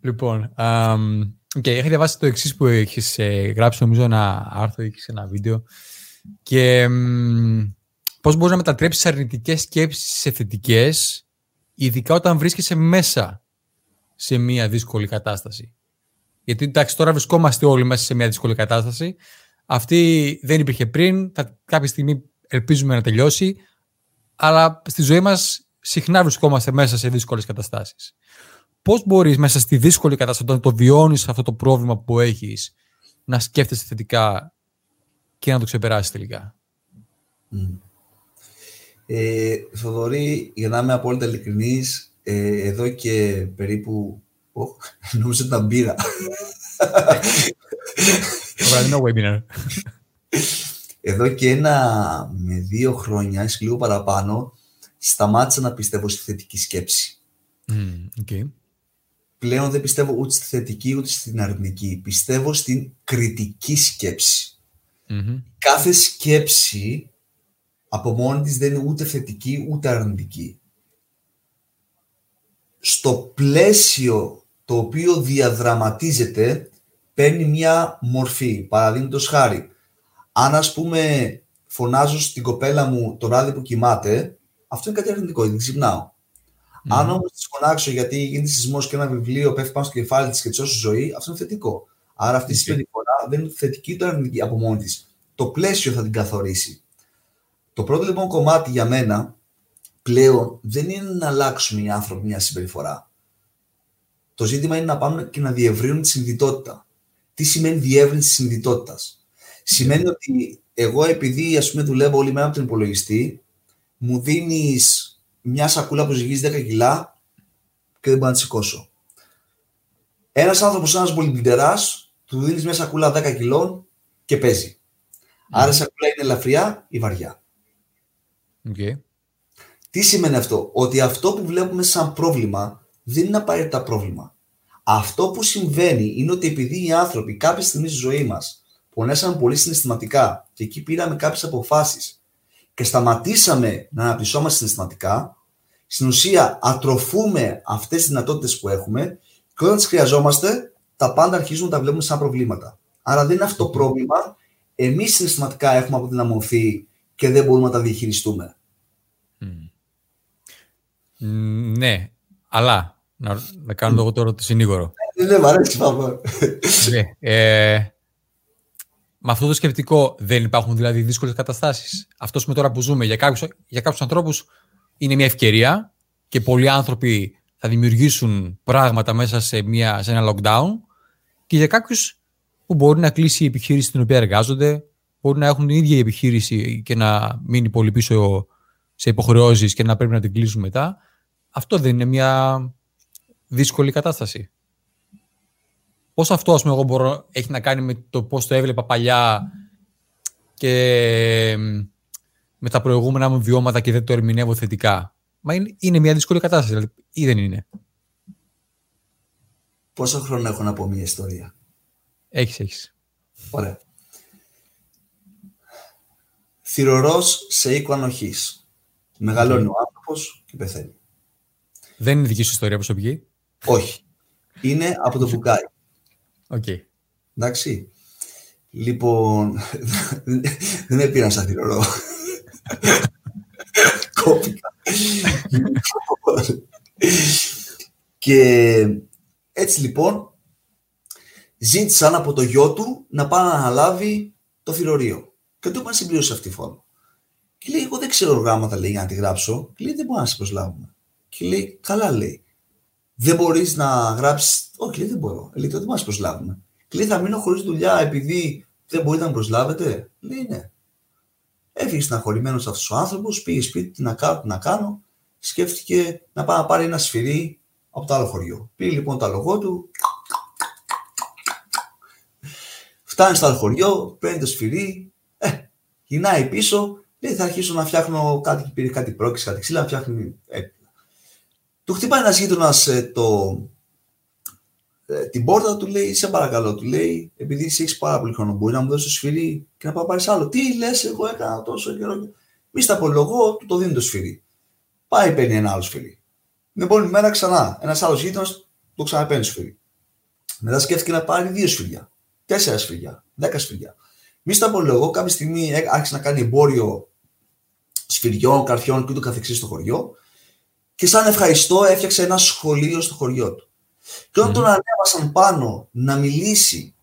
λοιπόν, um, okay, είχα διαβάσει το εξής που έχεις ε, γράψει νομίζω ένα άρθρο ή ένα βίντεο και um, πώς μπορείς να μετατρέψεις αρνητικές σκέψεις σε θετικές ειδικά όταν βρίσκεσαι μέσα σε μια δύσκολη κατάσταση. Γιατί εντάξει, τώρα βρισκόμαστε όλοι μέσα σε μια δύσκολη κατάσταση. Αυτή δεν υπήρχε πριν, θα, κάποια στιγμή ελπίζουμε να τελειώσει, αλλά στη ζωή μας συχνά βρισκόμαστε μέσα σε δύσκολες καταστάσεις. Πώς μπορείς μέσα στη δύσκολη κατάσταση, όταν το βιώνεις αυτό το πρόβλημα που έχεις, να σκέφτεσαι θετικά και να το ξεπεράσεις τελικά; Mm. Ε, Θοδωρή, για να είμαι απόλυτα ειλικρινής, ε, εδώ και περίπου... Oh, νομίζω ότι ήταν μπύρα. webinar. Εδώ και ένα με δύο χρόνια, ίσως λίγο παραπάνω, σταμάτησα να πιστεύω στη θετική σκέψη. okay. Πλέον δεν πιστεύω ούτε στη θετική ούτε στην αρνητική. Πιστεύω στην κριτική Κάθε σκέψη από μόνη της δεν είναι ούτε θετική ούτε αρνητική. Στο πλαίσιο το οποίο διαδραματίζεται παίρνει μια μορφή. Παραδείγματος χάρη, αν ας πούμε φωνάζω στην κοπέλα μου το βράδυ που κοιμάται, αυτό είναι κάτι αρνητικό, δεν ξυπνάω. Mm. Αν όμως της φωνάξω γιατί γίνεται σεισμός και ένα βιβλίο πέφτει πάνω στο κεφάλι της και της σώσει ζωή, αυτό είναι θετικό. Άρα αυτή η συμπεριφορά δεν είναι θετική ούτε αρνητική από μόνη της. Το πλαίσιο θα την καθορίσει. Το πρώτο λοιπόν κομμάτι για μένα πλέον δεν είναι να αλλάξουμε οι άνθρωποι μια συμπεριφορά. Το ζήτημα είναι να πάμε και να διευρύνουν τη συνειδητότητα. Τι σημαίνει διεύρυνση της συνειδητότητας; Σημαίνει ότι εγώ επειδή ας πούμε δουλεύω όλη μέρα από τον υπολογιστή, μου δίνεις μια σακούλα που ζυγίζει 10 κιλά και δεν μπορώ να τη σηκώσω. Ένας άνθρωπος, ένας πολυμπιντερά, του δίνεις μια σακούλα 10 κιλών και παίζει. Άρα η σακούλα είναι ελαφριά ή βαριά. Okay. Τι σημαίνει αυτό, Ότι αυτό που βλέπουμε σαν πρόβλημα δεν είναι απαραίτητα πρόβλημα. Αυτό που συμβαίνει είναι ότι επειδή οι άνθρωποι κάποια στιγμή στη ζωή μας πονέσαμε πολύ συναισθηματικά και εκεί πήραμε κάποιες αποφάσεις και σταματήσαμε να αναπτυσσόμαστε συναισθηματικά, στην ουσία ατροφούμε αυτές τις δυνατότητες που έχουμε και όταν τις χρειαζόμαστε, τα πάντα αρχίζουν να τα βλέπουμε σαν προβλήματα. Άρα δεν είναι αυτό το πρόβλημα. Εμείς συναισθηματικά έχουμε αποδυναμωθεί και δεν μπορούμε να τα διαχειριστούμε. Ναι, αλλά να, να κάνω εγώ τώρα το συνήγορο. Δεν ναι, ναι, μ' αρέσει ναι, ε, με αυτό το σκεπτικό δεν υπάρχουν δηλαδή δύσκολες καταστάσεις. Αυτός με τώρα που ζούμε για κάποιους για κάποιους ανθρώπους είναι μια ευκαιρία και πολλοί άνθρωποι θα δημιουργήσουν πράγματα μέσα σε, μια, σε ένα lockdown και για κάποιους που μπορεί να κλείσει η επιχείρηση στην οποία εργάζονται, μπορεί να έχουν την ίδια η επιχείρηση και να μείνει πολύ πίσω σε υποχρεώσεις και να πρέπει να την κλείσουν μετά. Αυτό δεν είναι μια δύσκολη κατάσταση. Πώς αυτό, ας πούμε, εγώ μπορώ, έχει να κάνει με το πώς το έβλεπα παλιά και με τα προηγούμενα μου βιώματα και δεν το ερμηνεύω θετικά. Μα είναι, είναι μια δύσκολη κατάσταση, δηλαδή, ή δεν είναι. Πόσο χρόνο έχω να πω μια ιστορία; Έχεις, έχεις. Ωραία. Θυρωρός σε οίκο ανοχής. Μεγαλώνει ο άνθρωπος και πεθαίνει. Δεν είναι δική σου ιστορία προσωπική. Όχι. Είναι από το μπουκάι. Οκ. Εντάξει. Λοιπόν, δεν με πήραν σαν θυρωρό. Κόπηκα. και έτσι λοιπόν ζήτησαν από το γιο του να πάει να αναλάβει το θηρορείο. Και του είπαν συμπλήρωσε αυτή τη φόρμα. Και λέει, εγώ δεν ξέρω γράμματα λέει για να τη γράψω. Και λέει, δεν μπορούμε να σε προσλάβουμε. Και λέει, καλά λέει. Δεν μπορείς να γράψεις. Όχι, λέει, δεν μπορώ. Λέει, τότε δεν μα προσλάβουμε. Και λέει, θα μείνω χωρίς δουλειά επειδή δεν μπορείτε να προσλάβετε. Λέει, ναι. Έφυγε συναχωρημένος αυτός ο άνθρωπος, πήγε σπίτι, τι να κάνω, τι να κάνω. Σκέφτηκε να πάει να πάρει ένα σφυρί από το άλλο χωριό. Πήγε λοιπόν το άλογο του. Φτάνει στο άλλο χωριό, παίρνει το σφυρί. Ε, γυρνάει πίσω. Λέει θα αρχίσω να φτιάχνω κάτι, πήρε κάτι πρόκληση, κάτι ξύλα, να φτιάχνει έπιπλα. Του χτυπάει ένας γείτονας ε, το, ε, την πόρτα του λέει, σε παρακαλώ, του λέει, επειδή εσύ έχεις πάρα πολύ χρόνο, μπορεί να μου δώσεις το σφυρί και να πάω πάρεις άλλο. Τι λες, εγώ έκανα τόσο καιρό. Μη στα απολογώ, του το δίνει το σφυρί. Πάει, παίρνει ένα άλλο σφυρί. Την επόμενη μέρα ξανά. Ένας άλλος γείτονας το ξαναπαίνει σφυρί. Μετά σκέφτηκε να πάρει δύο σφυριά. Τέσσερα σφυριά. Δέκα σφυριά. Μη στα απολογώ, κάποια στιγμή άρχισε να κάνει εμπόριο σφυριών, καρφιών και ούτω καθεξής στο χωριό. Και σαν ευχαριστώ έφτιαξε ένα σχολείο στο χωριό του. Και όταν τον ανέβασαν πάνω να μιλήσει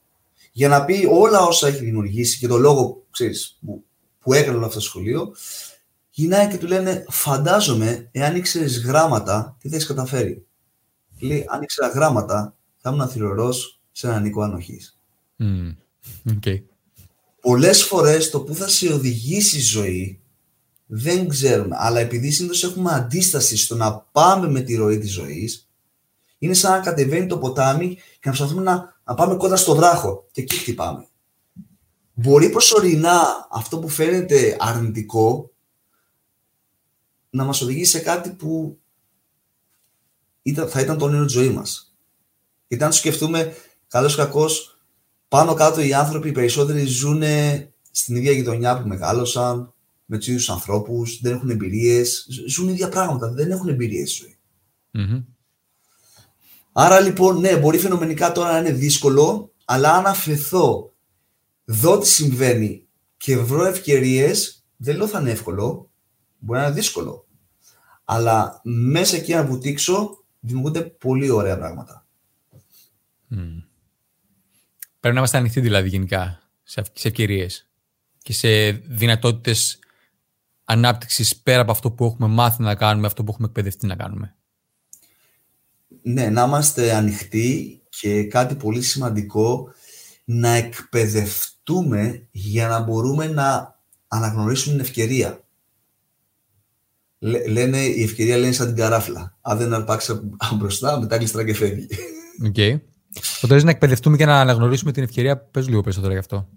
για να πει όλα όσα έχει δημιουργήσει και το λόγο ξέρεις, που, που έκανε όλο αυτό το σχολείο, γυρνάει και του λένε Φαντάζομαι, εάν ήξερες γράμματα, τι θα έχεις καταφέρει. Λέει, αν ήξερα γράμματα, θα ήμουν αθυρωρό σε έναν οίκο ανοχής. Mm. Okay. Πολλές φορές το που θα σε οδηγήσει η ζωή δεν ξέρουμε. Αλλά επειδή συνήθως έχουμε αντίσταση στο να πάμε με τη ροή της ζωής, είναι σαν να κατεβαίνει το ποτάμι και να προσπαθούμε να, να πάμε κοντά στο βράχο και εκεί χτυπάμε. Μπορεί προσωρινά αυτό που φαίνεται αρνητικό να μας οδηγήσει σε κάτι που ήταν, θα ήταν το όνειρο της ζωής μας. Γιατί αν το σκεφτούμε, καλώς κακώς, πάνω κάτω οι άνθρωποι οι περισσότεροι ζουν στην ίδια γειτονιά που μεγάλωσαν, με τους ίδιους ανθρώπους, δεν έχουν εμπειρίες, ζουν ίδια πράγματα, δεν έχουν εμπειρίες στη ζωή. Mm-hmm. Άρα λοιπόν, ναι, μπορεί φαινομενικά τώρα να είναι δύσκολο, αλλά αν αφαιθώ, δω τι συμβαίνει και βρω ευκαιρίες, δεν λέω θα είναι εύκολο, μπορεί να είναι δύσκολο. Αλλά μέσα εκεί να βουτήξω, δημιουργούνται πολύ ωραία πράγματα. Mm. Πρέπει να είμαστε ανοιχτοί δηλαδή γενικά σε ευκαιρίες και σε δυνατότητες ανάπτυξης πέρα από αυτό που έχουμε μάθει να κάνουμε, αυτό που έχουμε εκπαιδευτεί να κάνουμε. Ναι, να είμαστε ανοιχτοί και κάτι πολύ σημαντικό, να εκπαιδευτούμε για να μπορούμε να αναγνωρίσουμε την ευκαιρία. Λένε, η ευκαιρία λένε σαν την καράφλα. Αν δεν αρπάξεις μπροστά, μετά γλιστρά και φεύγει. OK. Okay. Οπότε να εκπαιδευτούμε και να αναγνωρίσουμε την ευκαιρία. Πες λίγο περισσότερο γι' αυτό.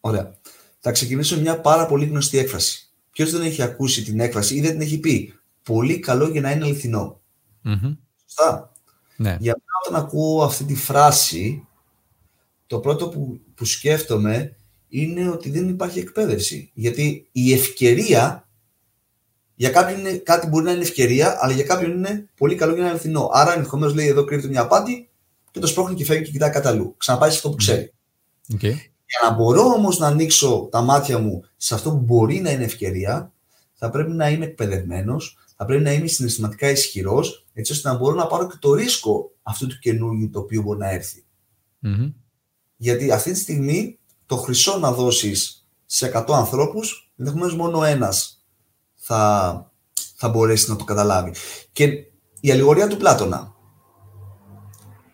Ωραία. Θα ξεκινήσω μια πάρα πολύ γνωστή έκφραση. Ποιος δεν έχει ακούσει την έκφραση ή δεν την έχει πει. Πολύ καλό για να είναι αληθινό. Mm-hmm. Σωστά. Ναι. Για μένα όταν ακούω αυτή τη φράση, το πρώτο που, που σκέφτομαι είναι ότι δεν υπάρχει εκπαίδευση. Γιατί η ευκαιρία, για κάποιον είναι, κάτι μπορεί να είναι ευκαιρία, αλλά για κάποιον είναι πολύ καλό για να είναι αληθινό. Άρα ενδεχομένως λέει εδώ κρύβεται μια απάτη και το σπρώχνει και φεύγει και κοιτάει κατά αλλού. Ξαναπάει σε αυτό που ξέρει. Okay. Για να μπορώ όμως να ανοίξω τα μάτια μου σε αυτό που μπορεί να είναι ευκαιρία, θα πρέπει να είμαι εκπαιδευμένος, θα πρέπει να είμαι συναισθηματικά ισχυρός, έτσι ώστε να μπορώ να πάρω και το ρίσκο αυτού του καινούργιου το οποίο μπορεί να ερθει Γιατί αυτή τη στιγμή το χρυσό να δώσεις σε 100 ανθρώπους, ενδεχομένως μόνο ένας θα, θα μπορέσει να το καταλάβει. Και η αλληγορία του Πλάτωνα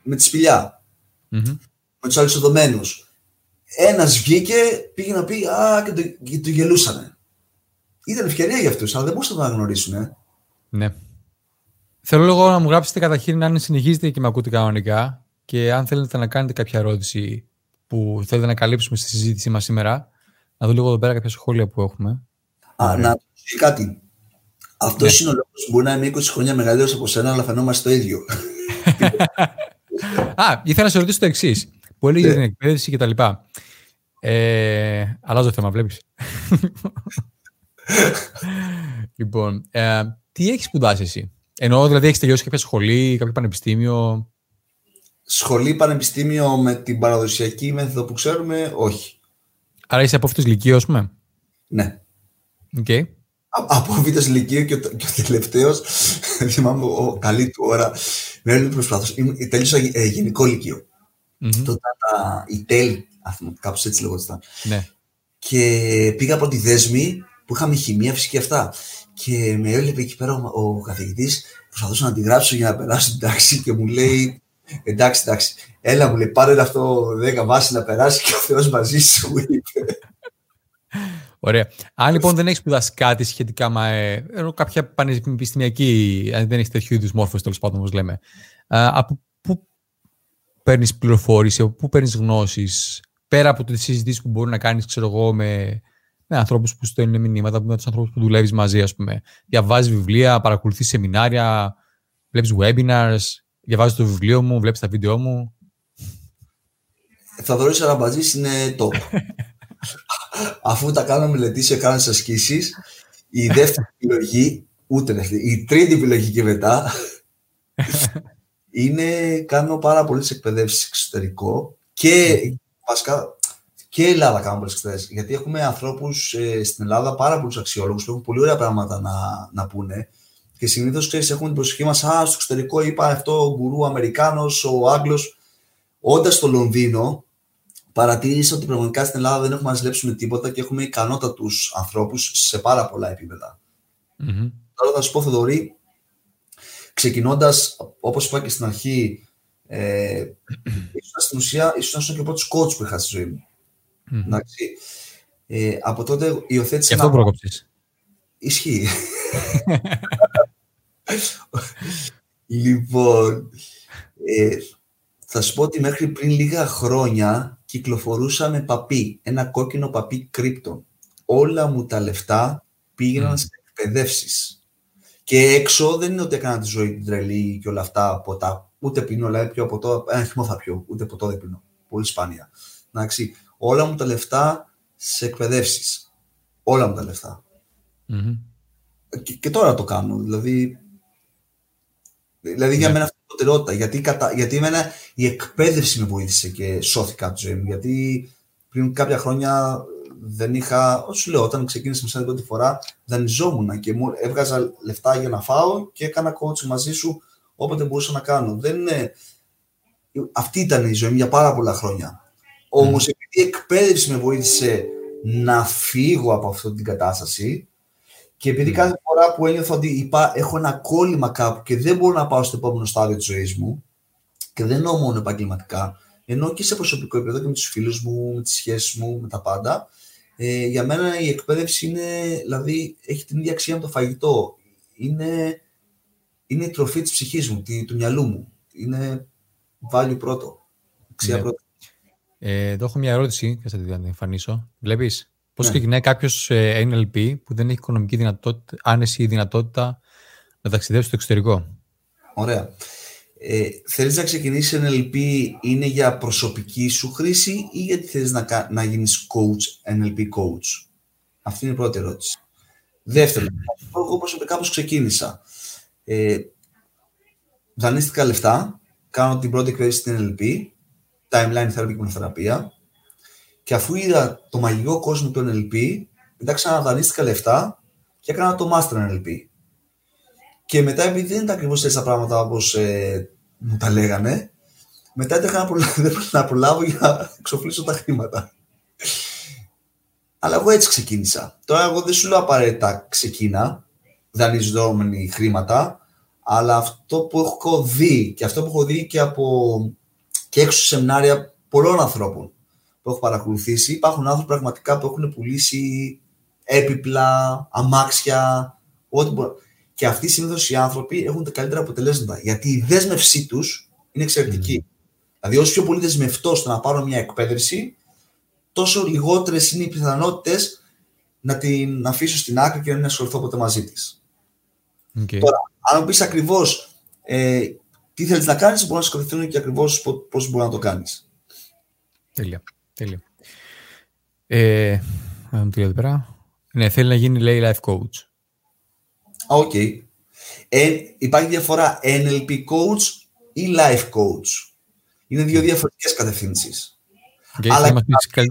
με τη σπηλια με τους αλυσοδομένους. Ένας βγήκε, πήγε να πει Α, και το, και το γελούσανε. Ήταν ευκαιρία για αυτούς, αλλά δεν μπορούσαν να το αναγνωρίσουν. Ε. Ναι. Θέλω λίγο να μου γράψετε καταρχήν αν συνεχίζετε και με ακούτε κανονικά και αν θέλετε να κάνετε κάποια ερώτηση που θέλετε να καλύψουμε στη συζήτησή μας σήμερα. Να δω λίγο εδώ πέρα κάποια σχόλια που έχουμε. Α, να ρωτήσω κάτι. Αυτός ναι. είναι ο λόγος που μπορεί να είμαι 20 χρόνια μεγαλύτερος από σένα, αλλά φαινόμαστε το ίδιο. Α, ήθελα να σε ρωτήσω το εξής. Που έλεγες για ναι. την εκπαίδευση και τα λοιπά. Ε, αλλάζω θέμα, βλέπεις. λοιπόν, ε, τι έχεις σπουδάσει εσύ; Εννοώ, δηλαδή, έχεις τελειώσει κάποια σχολή, κάποιο πανεπιστήμιο; Σχολή, πανεπιστήμιο με την παραδοσιακή μέθοδο που ξέρουμε, όχι. Άρα είσαι από αυτούς Λυκείου, ας πούμε; Ναι. Okay. Από β' Λυκείου και ο, και ο τελευταίος, θυμάμαι ο, καλή του ώρα, με έλεγε προσπάθω. Τέλειωσα ε, γενικό λυκείο. Mm-hmm. Τότε τα, η τέλη, κάπως έτσι λεγόταν. Ναι. Και πήγα από τη δέσμη που είχαμε χημεία, φυσική αυτά. Και με έβλεπε εκεί πέρα ο, ο καθηγητής, προσπαθούσα να τη γράψω για να περάσω την τάξη και μου λέει Εντάξει, εντάξει. Έλα μου λέει, πάρε αυτό 10 βάση να περάσει και ο Θεός μαζί σου, είπε. Ωραία. Αν λοιπόν δεν έχεις σπουδάσει κάτι σχετικά με ε, κάποια πανεπιστημιακή, αν δεν έχεις τέτοιου είδους μόρφωση τέλος πάντων, όπως λέμε, από πού παίρνεις πληροφόρηση, από πού παίρνεις γνώσεις, πέρα από τις συζητήσεις που μπορεί να κάνεις, ξέρω εγώ, με, με ανθρώπους που στέλνουν μηνύματα, με τους ανθρώπους που δουλεύεις μαζί, ας πούμε. Διαβάζεις βιβλία, παρακολουθείς σεμινάρια, βλέπεις webinars, διαβάζεις το βιβλίο μου, βλέπεις τα βίντεο μου. Θα δωρήσει Αραμπατζής είναι top. Αφού τα κάνω μελετήσεις και κάνω ασκήσεις, η δεύτερη επιλογή, ούτε δεύτερη, η τρίτη επιλογή και μετά, είναι κάνω πάρα πολλές εκπαιδεύσεις εξωτερικό και βασικά και Ελλάδα κάνω πολλές εκπαιδεύσεις. Γιατί έχουμε ανθρώπους ε, στην Ελλάδα, πάρα πολλούς αξιόλογους που έχουν πολύ ωραία πράγματα να, να πούνε. Και συνήθως ξέρεις, έχουμε την προσοχή μας. Α, στο εξωτερικό είπα αυτό ο γκουρού Αμερικάνος, ο Άγγλος. Όντα στο Λονδίνο, παρατήρησα ότι πραγματικά στην Ελλάδα δεν έχουμε να ζηλέψουμε τίποτα και έχουμε ικανότατους ανθρώπους σε πάρα πολλά επίπεδα. Mm-hmm. Τώρα θα σου πω, Θοδωρή, ξεκινώντας, όπως είπα και στην αρχή, ε, ήσουν στην ουσία ήσουν και ο πρώτος coach που είχα στη ζωή μου. Mm-hmm. Εντάξει. Ε, από τότε υιοθέτησα. Και αυτό πρόκοψες. Ισχύει. λοιπόν, ε, θα σου πω ότι μέχρι πριν λίγα χρόνια κυκλοφορούσα με παπί, ένα κόκκινο παπί κρύπτον. Όλα μου τα λεφτά πήγαιναν mm. σε εκπαιδεύσεις. Και έξω δεν είναι ότι έκανα τη ζωή την τρελή και όλα αυτά ποτά. Ούτε πίνω, αλλά πιο ποτό, ένα χυμό θα πιω. Ούτε ποτό δεν πίνω. Πολύ σπάνια. Εντάξει, όλα μου τα λεφτά σε εκπαιδεύσεις. Όλα μου τα λεφτα mm-hmm. και, και, τώρα το κάνω. Δηλαδή, δηλαδή για ναι. μένα προτεραιότητα. Γιατί, κατα... γιατί εμένα η εκπαίδευση με βοήθησε και σώθηκα από τη ζωή μου. Γιατί πριν κάποια χρόνια δεν είχα, όσο λέω, όταν ξεκίνησα με την πρώτη φορά, δανειζόμουν και μου έβγαζα λεφτά για να φάω και έκανα coaching μαζί σου όποτε μπορούσα να κάνω. Δεν είναι... Αυτή ήταν η ζωή μου για πάρα πολλά χρόνια. Όμως, επειδή η εκπαίδευση με βοήθησε να φύγω από αυτή την κατάσταση, και επειδή κάθε φορά που ένιωθα ότι είπα, έχω ένα κόλλημα κάπου και δεν μπορώ να πάω στο επόμενο στάδιο της ζωής μου, και δεν εννοώ μόνο επαγγελματικά, ενώ και σε προσωπικό επίπεδο και με τους φίλους μου, με τις σχέσεις μου, με τα πάντα, ε, για μένα η εκπαίδευση είναι, δηλαδή, έχει την ίδια αξία με το φαγητό. Είναι, είναι η τροφή της ψυχής μου, του μυαλού μου. Είναι value πρώτο. Αξία ναι. πρώτο. Ε, εδώ έχω μια ερώτηση και θα την εμφανίσω. Βλέπεις, Πώς ναι. ξεκινάει κάποιος ε, NLP που δεν έχει οικονομική δυνατότητα, άνεση ή δυνατότητα να ταξιδέψει στο εξωτερικό; Ωραία. Ε, θέλεις να ξεκινήσεις NLP είναι για προσωπική σου χρήση ή γιατί θέλεις να, να γίνεις coach, NLP coach; Αυτή είναι η πρώτη ερώτηση. Δεύτερον, εγώ προσωπικά πώς ξεκίνησα; Ε, δανείστηκα λεφτά, κάνω την πρώτη εκπαίδευση στην NLP, timeline therapy και θεραπεία, και αφού είδα το μαγικό κόσμο του NLP, μετά ξαναδανείστηκα λεφτά και έκανα το Master NLP. Και μετά, επειδή δεν ήταν ακριβώς έτσι τα πράγματα όπως ε, μου τα λέγανε, μετά έτρεχα να, προλάβω, να προλάβω για να εξοφλήσω τα χρήματα. Αλλά εγώ έτσι ξεκίνησα. Τώρα, εγώ δεν σου λέω απαραίτητα ξεκίνα, δανειζόμενοι χρήματα, αλλά αυτό που έχω δει και αυτό που έχω δει και από και έξω σεμινάρια πολλών ανθρώπων που έχω παρακολουθήσει, υπάρχουν άνθρωποι πραγματικά που έχουν πουλήσει έπιπλα, αμάξια, ό,τι μπορεί. Και αυτοί συνήθως οι άνθρωποι έχουν τα καλύτερα αποτελέσματα. Γιατί η δέσμευσή τους είναι εξαιρετική. Mm. Δηλαδή, όσο πιο πολύ δεσμευτώ στο να πάρω μια εκπαίδευση, τόσο λιγότερες είναι οι πιθανότητες να την αφήσω στην άκρη και να μην ασχοληθώ ποτέ μαζί της. Okay. Τώρα, αν πεις ακριβώς ε, τι θέλεις να κάνεις, μπορεί να σκεφτούν και ακριβώς πώς μπορεί να το κάνεις. Τέλεια. Τέλεια. Ε, εδώ πέρα. Ναι, θέλει να γίνει, λέει, life coach. OK. Okay. Ε, υπάρχει διαφορά NLP coach ή life coach. Είναι δύο διαφορετικές κατευθύνσεις. Okay, Αλλά και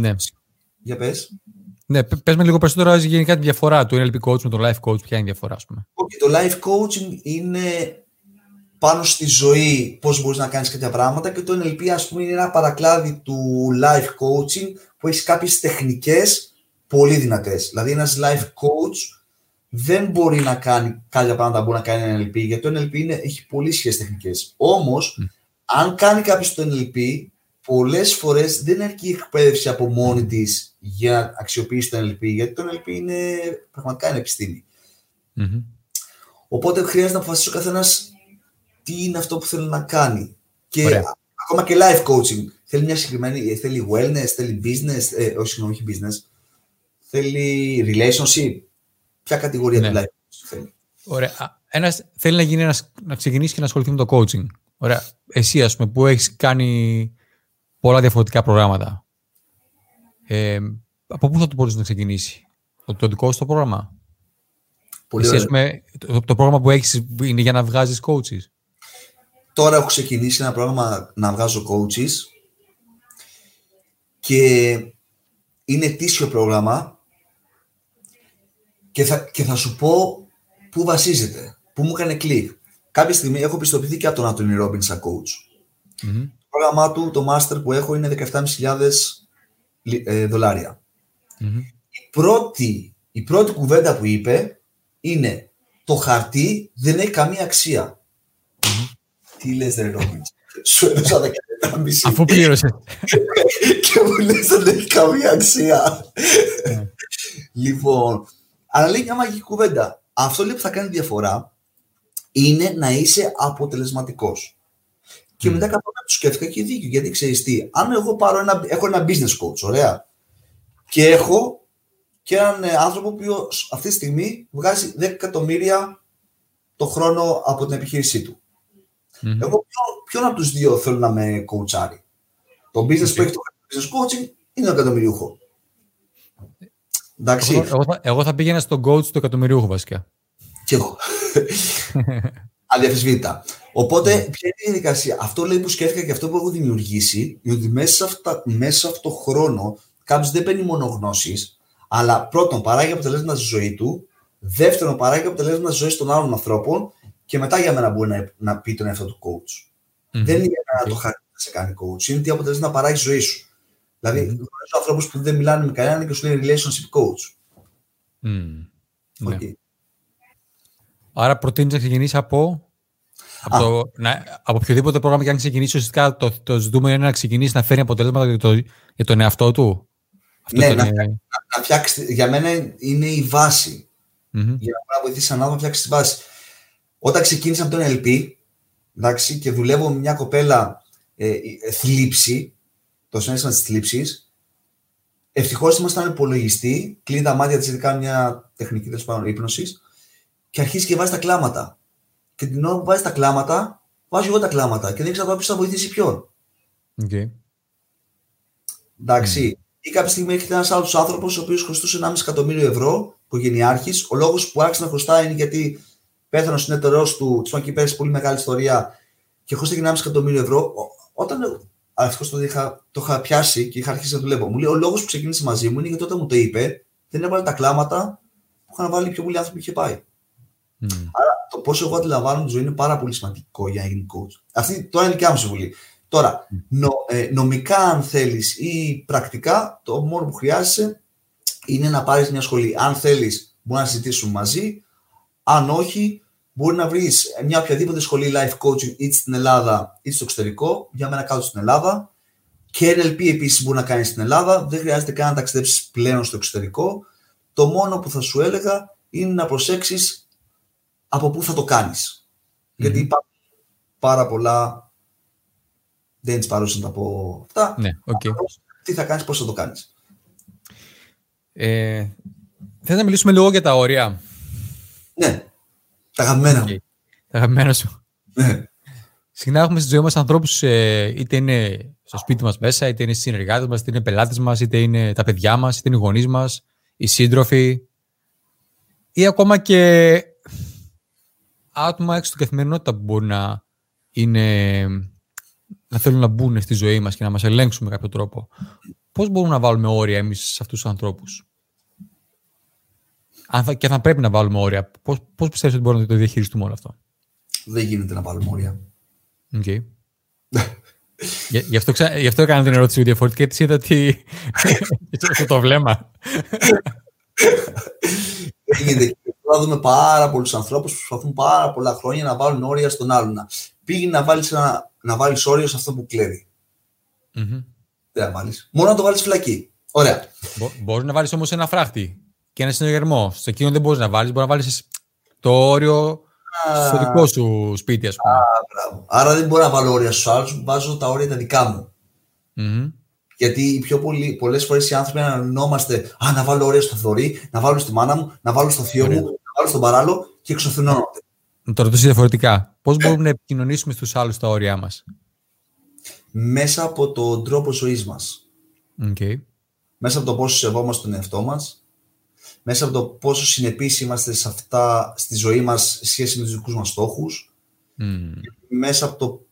ναι. Για πες. Ναι, πες με λίγο περισσότερο γενικά τη διαφορά του NLP coach με το life coach. Ποια είναι η διαφορά, ας πούμε. Okay, το life coaching είναι πάνω στη ζωή πώς μπορείς να κάνεις κάποια πράγματα και το NLP ας πούμε είναι ένα παρακλάδι του life coaching που έχεις κάποιες τεχνικές πολύ δυνατές. Δηλαδή ένας life coach δεν μπορεί να κάνει κάποια πράγματα που μπορεί να κάνει ένα NLP γιατί το NLP είναι, έχει πολύ σχέσεις τεχνικές. Όμως, αν κάνει κάποιος το NLP, πολλές φορές δεν αρκεί η εκπαίδευση από μόνη της για να αξιοποιήσει το NLP γιατί το NLP είναι πραγματικά είναι επιστήμη. Mm-hmm. Οπότε χρειάζεται να αποφασίσει ο καθένας τι είναι αυτό που θέλει να κάνει. Και Ωραία. ακόμα και life coaching. Θέλει μια συγκεκριμένη, θέλει wellness, θέλει business, ε, όχι συγγνώμη, όχι business. Θέλει relationship. Ποια κατηγορία ναι. του life coaching θέλει. Ωραία. Ένας θέλει να, γίνει ένας, να ξεκινήσει και να ασχοληθεί με το coaching. Ωραία. Εσύ, ας πούμε, που έχεις κάνει πολλά διαφορετικά προγράμματα. Ε, από πού θα το μπορείς να ξεκινήσει; Το, το δικό σου το πρόγραμμα; Πολύ Εσύ, πούμε, το, το, πρόγραμμα που έχεις είναι για να βγάζεις coaches; Τώρα έχω ξεκινήσει ένα πρόγραμμα να βγάζω coaches και είναι ετήσιο πρόγραμμα και θα, και θα σου πω πού βασίζεται, πού μου έκανε κλικ. Κάποια στιγμή έχω πιστοποιηθεί και από τον Άντωνι Ρόμπιν σαν coach. Mm-hmm. Το πρόγραμμά του, το master που έχω είναι 17.500 ε, δολάρια. Mm-hmm. Η, πρώτη, η πρώτη κουβέντα που είπε είναι το χαρτί δεν έχει καμία αξία. Mm-hmm. Τι λες ρε Ρόμπιν, σου έδωσα 17.500. Αφού πλήρωσες. και μου λες δεν έχει καμία αξία. Ναι. λοιπόν, αλλά λέει μια μαγική κουβέντα. Αυτό λέει που θα κάνει διαφορά είναι να είσαι αποτελεσματικός. Και μετά καθόλου του σκέφτηκα και δίκιο. Γιατί ξέρεις τι, αν εγώ πάρω ένα, έχω ένα business coach, ωραία, και έχω και έναν ε, άνθρωπο που αυτή τη στιγμή βγάζει 10 εκατομμύρια το χρόνο από την επιχείρησή του. Mm-hmm. Εγώ ποιον, από τους δύο θέλω να με coachάρει. Το business που έχει το business coaching είναι το εκατομμυριούχο; Εντάξει. Εγώ, εγώ, θα, εγώ θα πήγαινα στον coach του εκατομμυριούχου βασικά. Κι εγώ. Αδιαφεσβήτητα. Οπότε, ποια είναι η διαδικασία; Αυτό λέει που σκέφτηκα και αυτό που έχω δημιουργήσει, είναι ότι μέσα σε, αυτά, μέσα σε αυτό το χρόνο κάποιος δεν παίρνει μόνο γνώσεις, αλλά πρώτον παράγει αποτελέσματα στη ζωή του, δεύτερον παράγει αποτελέσματα στη ζωή των άλλων ανθρώπων και μετά για μένα μπορεί να, να πει τον εαυτό του coach. Mm-hmm. Δεν είναι για μένα το χάρτη να σε κάνει coach, είναι τι αποτελέσματα να παράγεις ζωή σου. Δηλαδή, mm-hmm. γνωρίζω ανθρώπους που δεν μιλάνε με κανέναν και σου λένε relationship coach. Mm. Okay. Ναι. Άρα προτείνεις να ξεκινήσεις από. Από, το, να, από οποιοδήποτε πρόγραμμα και αν ξεκινήσεις, ουσιαστικά το, το ζητούμενο είναι να ξεκινήσεις να φέρει αποτελέσματα για, το, για τον εαυτό του. Αυτό ναι, να, είναι... να, φτιάξεις, για μένα είναι η βάση. Mm-hmm. Για να βοηθήσεις έναν άνθρωπο να φτιάξει τη βάση. Όταν ξεκίνησα από τον LP εντάξει, και δουλεύω με μια κοπέλα ε, ε, θλίψη, το συνέστημα της θλίψης, ευτυχώς ήμασταν υπολογιστή, κλείνει τα μάτια της, γιατί κάνει μια τεχνική τέλος πάντων ύπνοση και αρχίζει και βάζει τα κλάματα. Και την ώρα που βάζει τα κλάματα, βάζω εγώ τα κλάματα και δεν ξέρω ποιος θα βοηθήσει ποιον. Okay. Εντάξει. Mm. Ή κάποια στιγμή έρχεται ένας άλλος άνθρωπος, ο οποίος χρωστούσε 1,5 εκατομμύριο ευρώ, οικογενειάρχης. Ο λόγος που άρχισε να χρωστάει είναι γιατί πέθανε ο συνεταιρό του, τη και πέρασε πολύ μεγάλη ιστορία και χρωστάει 1,5 εκατομμύριο ευρώ. Όταν αυτός το, είχα, το είχα πιάσει και είχα αρχίσει να δουλεύω, μου λέει: Ο λόγος που ξεκίνησε μαζί μου είναι γιατί όταν μου το είπε, δεν έβαλε τα κλάματα που είχαν βάλει πιο πολλοί άνθρωποι που είχε πάει. Mm. Άρα το πόσο εγώ αντιλαμβάνω τη ζωή είναι πάρα πολύ σημαντικό για να γίνει coach. Αυτή τώρα είναι δικιά μου συμβουλή. Τώρα, mm. νο, ε, νομικά αν θέλεις ή πρακτικά, το μόνο που χρειάζεσαι είναι να πάρεις μια σχολή. Αν θέλεις, μπορεί να συζητήσουμε μαζί. Αν όχι, μπορεί να βρεις μια οποιαδήποτε σχολή life coaching είτε στην Ελλάδα είτε στο εξωτερικό. Για μένα κάτω στην Ελλάδα. Και NLP επίσης μπορεί να κάνεις στην Ελλάδα. Δεν χρειάζεται καν να ταξιδέψεις πλέον στο εξωτερικό. Το μόνο που θα σου έλεγα είναι να προσέξεις από πού θα το κανεις Γιατί υπάρχουν πάρα πολλά. Δεν της παρούσε να τα πω αυτά. Ναι, okay. Τι θα κάνεις, πώς θα το κάνεις. Ε, θες να μιλήσουμε λίγο για τα όρια; Ναι, τα αγαπημένα okay. Τα αγαπημένα σου. Ναι. Συχνά έχουμε στη ζωή μας ανθρώπους, ε, είτε είναι στο σπίτι μας μέσα, είτε είναι οι συνεργάτες μας, είτε είναι οι πελάτες μας, είτε είναι τα παιδιά μας, είτε είναι οι γονείς μας, οι σύντροφοι ή ακόμα και άτομα έξω στην καθημερινότητα που μπορεί να είναι να θέλουν να μπουν στη ζωή μας και να μας ελέγξουν με κάποιο τρόπο. Πώς μπορούμε να βάλουμε όρια εμείς σε αυτούς τους ανθρώπους; Αν θα, και θα πρέπει να βάλουμε όρια. Πώς, πώς πιστεύεις ότι μπορούμε να το διαχειριστούμε όλο αυτό; Δεν γίνεται να βάλουμε όρια. Okay. γι, αυτό, γι' αυτό έκανα την ερώτηση διαφορετική, γιατί είδα ότι το βλέμμα. Δεν γίνεται. Θα δούμε πάρα πολλούς ανθρώπους που προσπαθούν πάρα πολλά χρόνια να βάλουν όρια στον άλλον. Πήγαινε να βάλεις να βάλεις όριο σε αυτό που κλέβει. Mm-hmm. Δεν θα βάλεις. Μόνο να το βάλεις φυλακή. Ωραία. μπορείς να βάλεις όμως ένα φράχτη και ένα συνεργερμό. Σε εκείνο δεν μπορείς να βάλεις. Μπορεί να βάλεις το όριο στο δικό σου σπίτι, ας πούμε. Α, Άρα δεν μπορώ να βάλω όρια στους άλλους. Βάζω τα όρια τα δικά μου. Mm-hmm. Γιατί πιο πολλοί, πολλές φορές οι άνθρωποι ανανόμαστε «Α, να βάλω όρια στο θωρή, να βάλω στη μάνα μου, να βάλω στο θείο μου, να βάλω στον παράλληλο» και εξωθυνώνονται. Να το ρωτήσω διαφορετικά. Πώς μπορούμε να επικοινωνήσουμε στους άλλους τα όρια μας; Μέσα από τον τρόπο ζωής μας. Okay. Μέσα από το πόσο σεβόμαστε τον εαυτό μας, μέσα από το πόσο συνεπείς είμαστε σε αυτά, στη ζωή μας σχέση με τους δικούς μας στόχους, μέσα από το,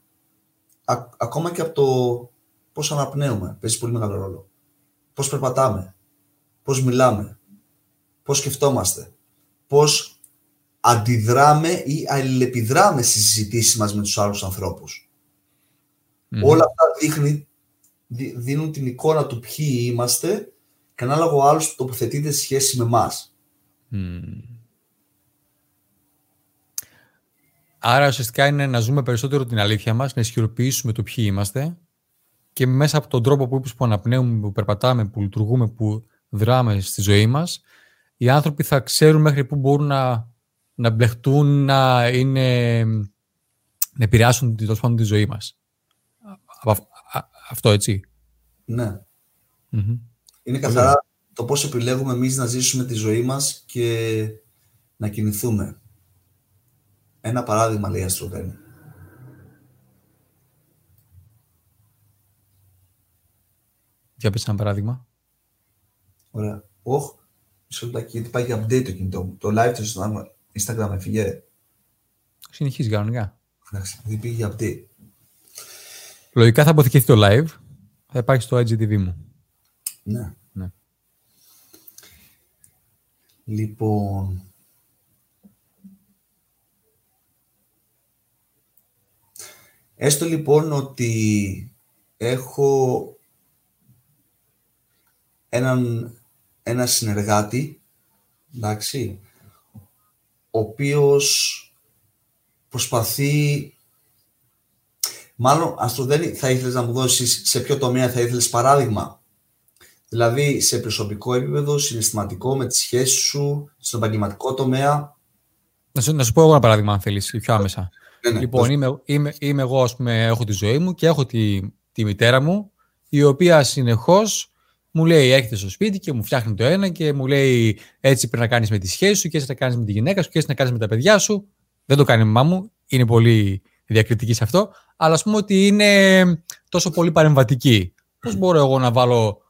ακόμα και από το πώς αναπνέουμε, παίζει πολύ μεγάλο ρόλο. Πώς περπατάμε, πώς μιλάμε, πώς σκεφτόμαστε, πώς αντιδράμε ή αλληλεπιδράμε στις συζητήσεις μας με τους άλλους Όλα αυτά δείχνει, δίνουν την εικόνα του ποιοι είμαστε και ανάλογα ο άλλος τοποθετείται σε σχέση με εμάς. Άρα ουσιαστικά είναι να ζούμε περισσότερο την αλήθεια μας, να ισχυροποιήσουμε το ποιοι είμαστε και μέσα από τον τρόπο που είπες που αναπνέουμε, που περπατάμε, που λειτουργούμε, που δράμε στη ζωή μας, οι άνθρωποι θα ξέρουν μέχρι πού μπορούν να, να μπλεχτούν, να, είναι, να επηρεάσουν τόσο πάνω τη ζωή μας. αυτό έτσι. Ναι. Είναι καθαρά το πώς επιλέγουμε εμείς να ζήσουμε τη ζωή μας και να κινηθούμε. Ένα παράδειγμα λέει η Αστροδένη. Για πες ένα παράδειγμα. Ωραία. Όχ, μισό λεπτάκι, γιατί πάει για update το κινητό μου. Το live του Instagram έφυγε. Συνεχίζεις κανονικά. Εντάξει, γιατί πήγε για update. Λογικά θα αποθηκευτεί το live. Θα υπάρχει στο IGTV μου. Ναι. ναι. Λοιπόν... Έστω λοιπόν ότι έχω έναν, ένα συνεργάτη, εντάξει, ο οποίος προσπαθεί Μάλλον, Αστροδέλη, θα ήθελες να μου δώσεις σε ποιο τομέα θα ήθελες παράδειγμα. Δηλαδή, σε προσωπικό επίπεδο, συναισθηματικό, με τις σχέσεις σου, στον επαγγελματικό τομέα. Να σου, να σου πω εγώ ένα παράδειγμα, αν θέλεις, πιο άμεσα. Ναι, ναι, λοιπόν, είμαι, είμαι, είμαι, εγώ, ας πούμε, έχω τη ζωή μου και έχω τη, τη μητέρα μου, η οποία συνεχώς μου λέει έρχεται στο σπίτι και μου φτιάχνει το ένα και μου λέει έτσι πρέπει να κάνεις με τη σχέση σου και έτσι να κάνεις με τη γυναίκα σου και έτσι να κάνεις με τα παιδιά σου. Δεν το κάνει η μαμά μου, είναι πολύ διακριτική σε αυτό, αλλά ας πούμε ότι είναι τόσο πολύ παρεμβατική. Πώς μπορώ εγώ να βάλω,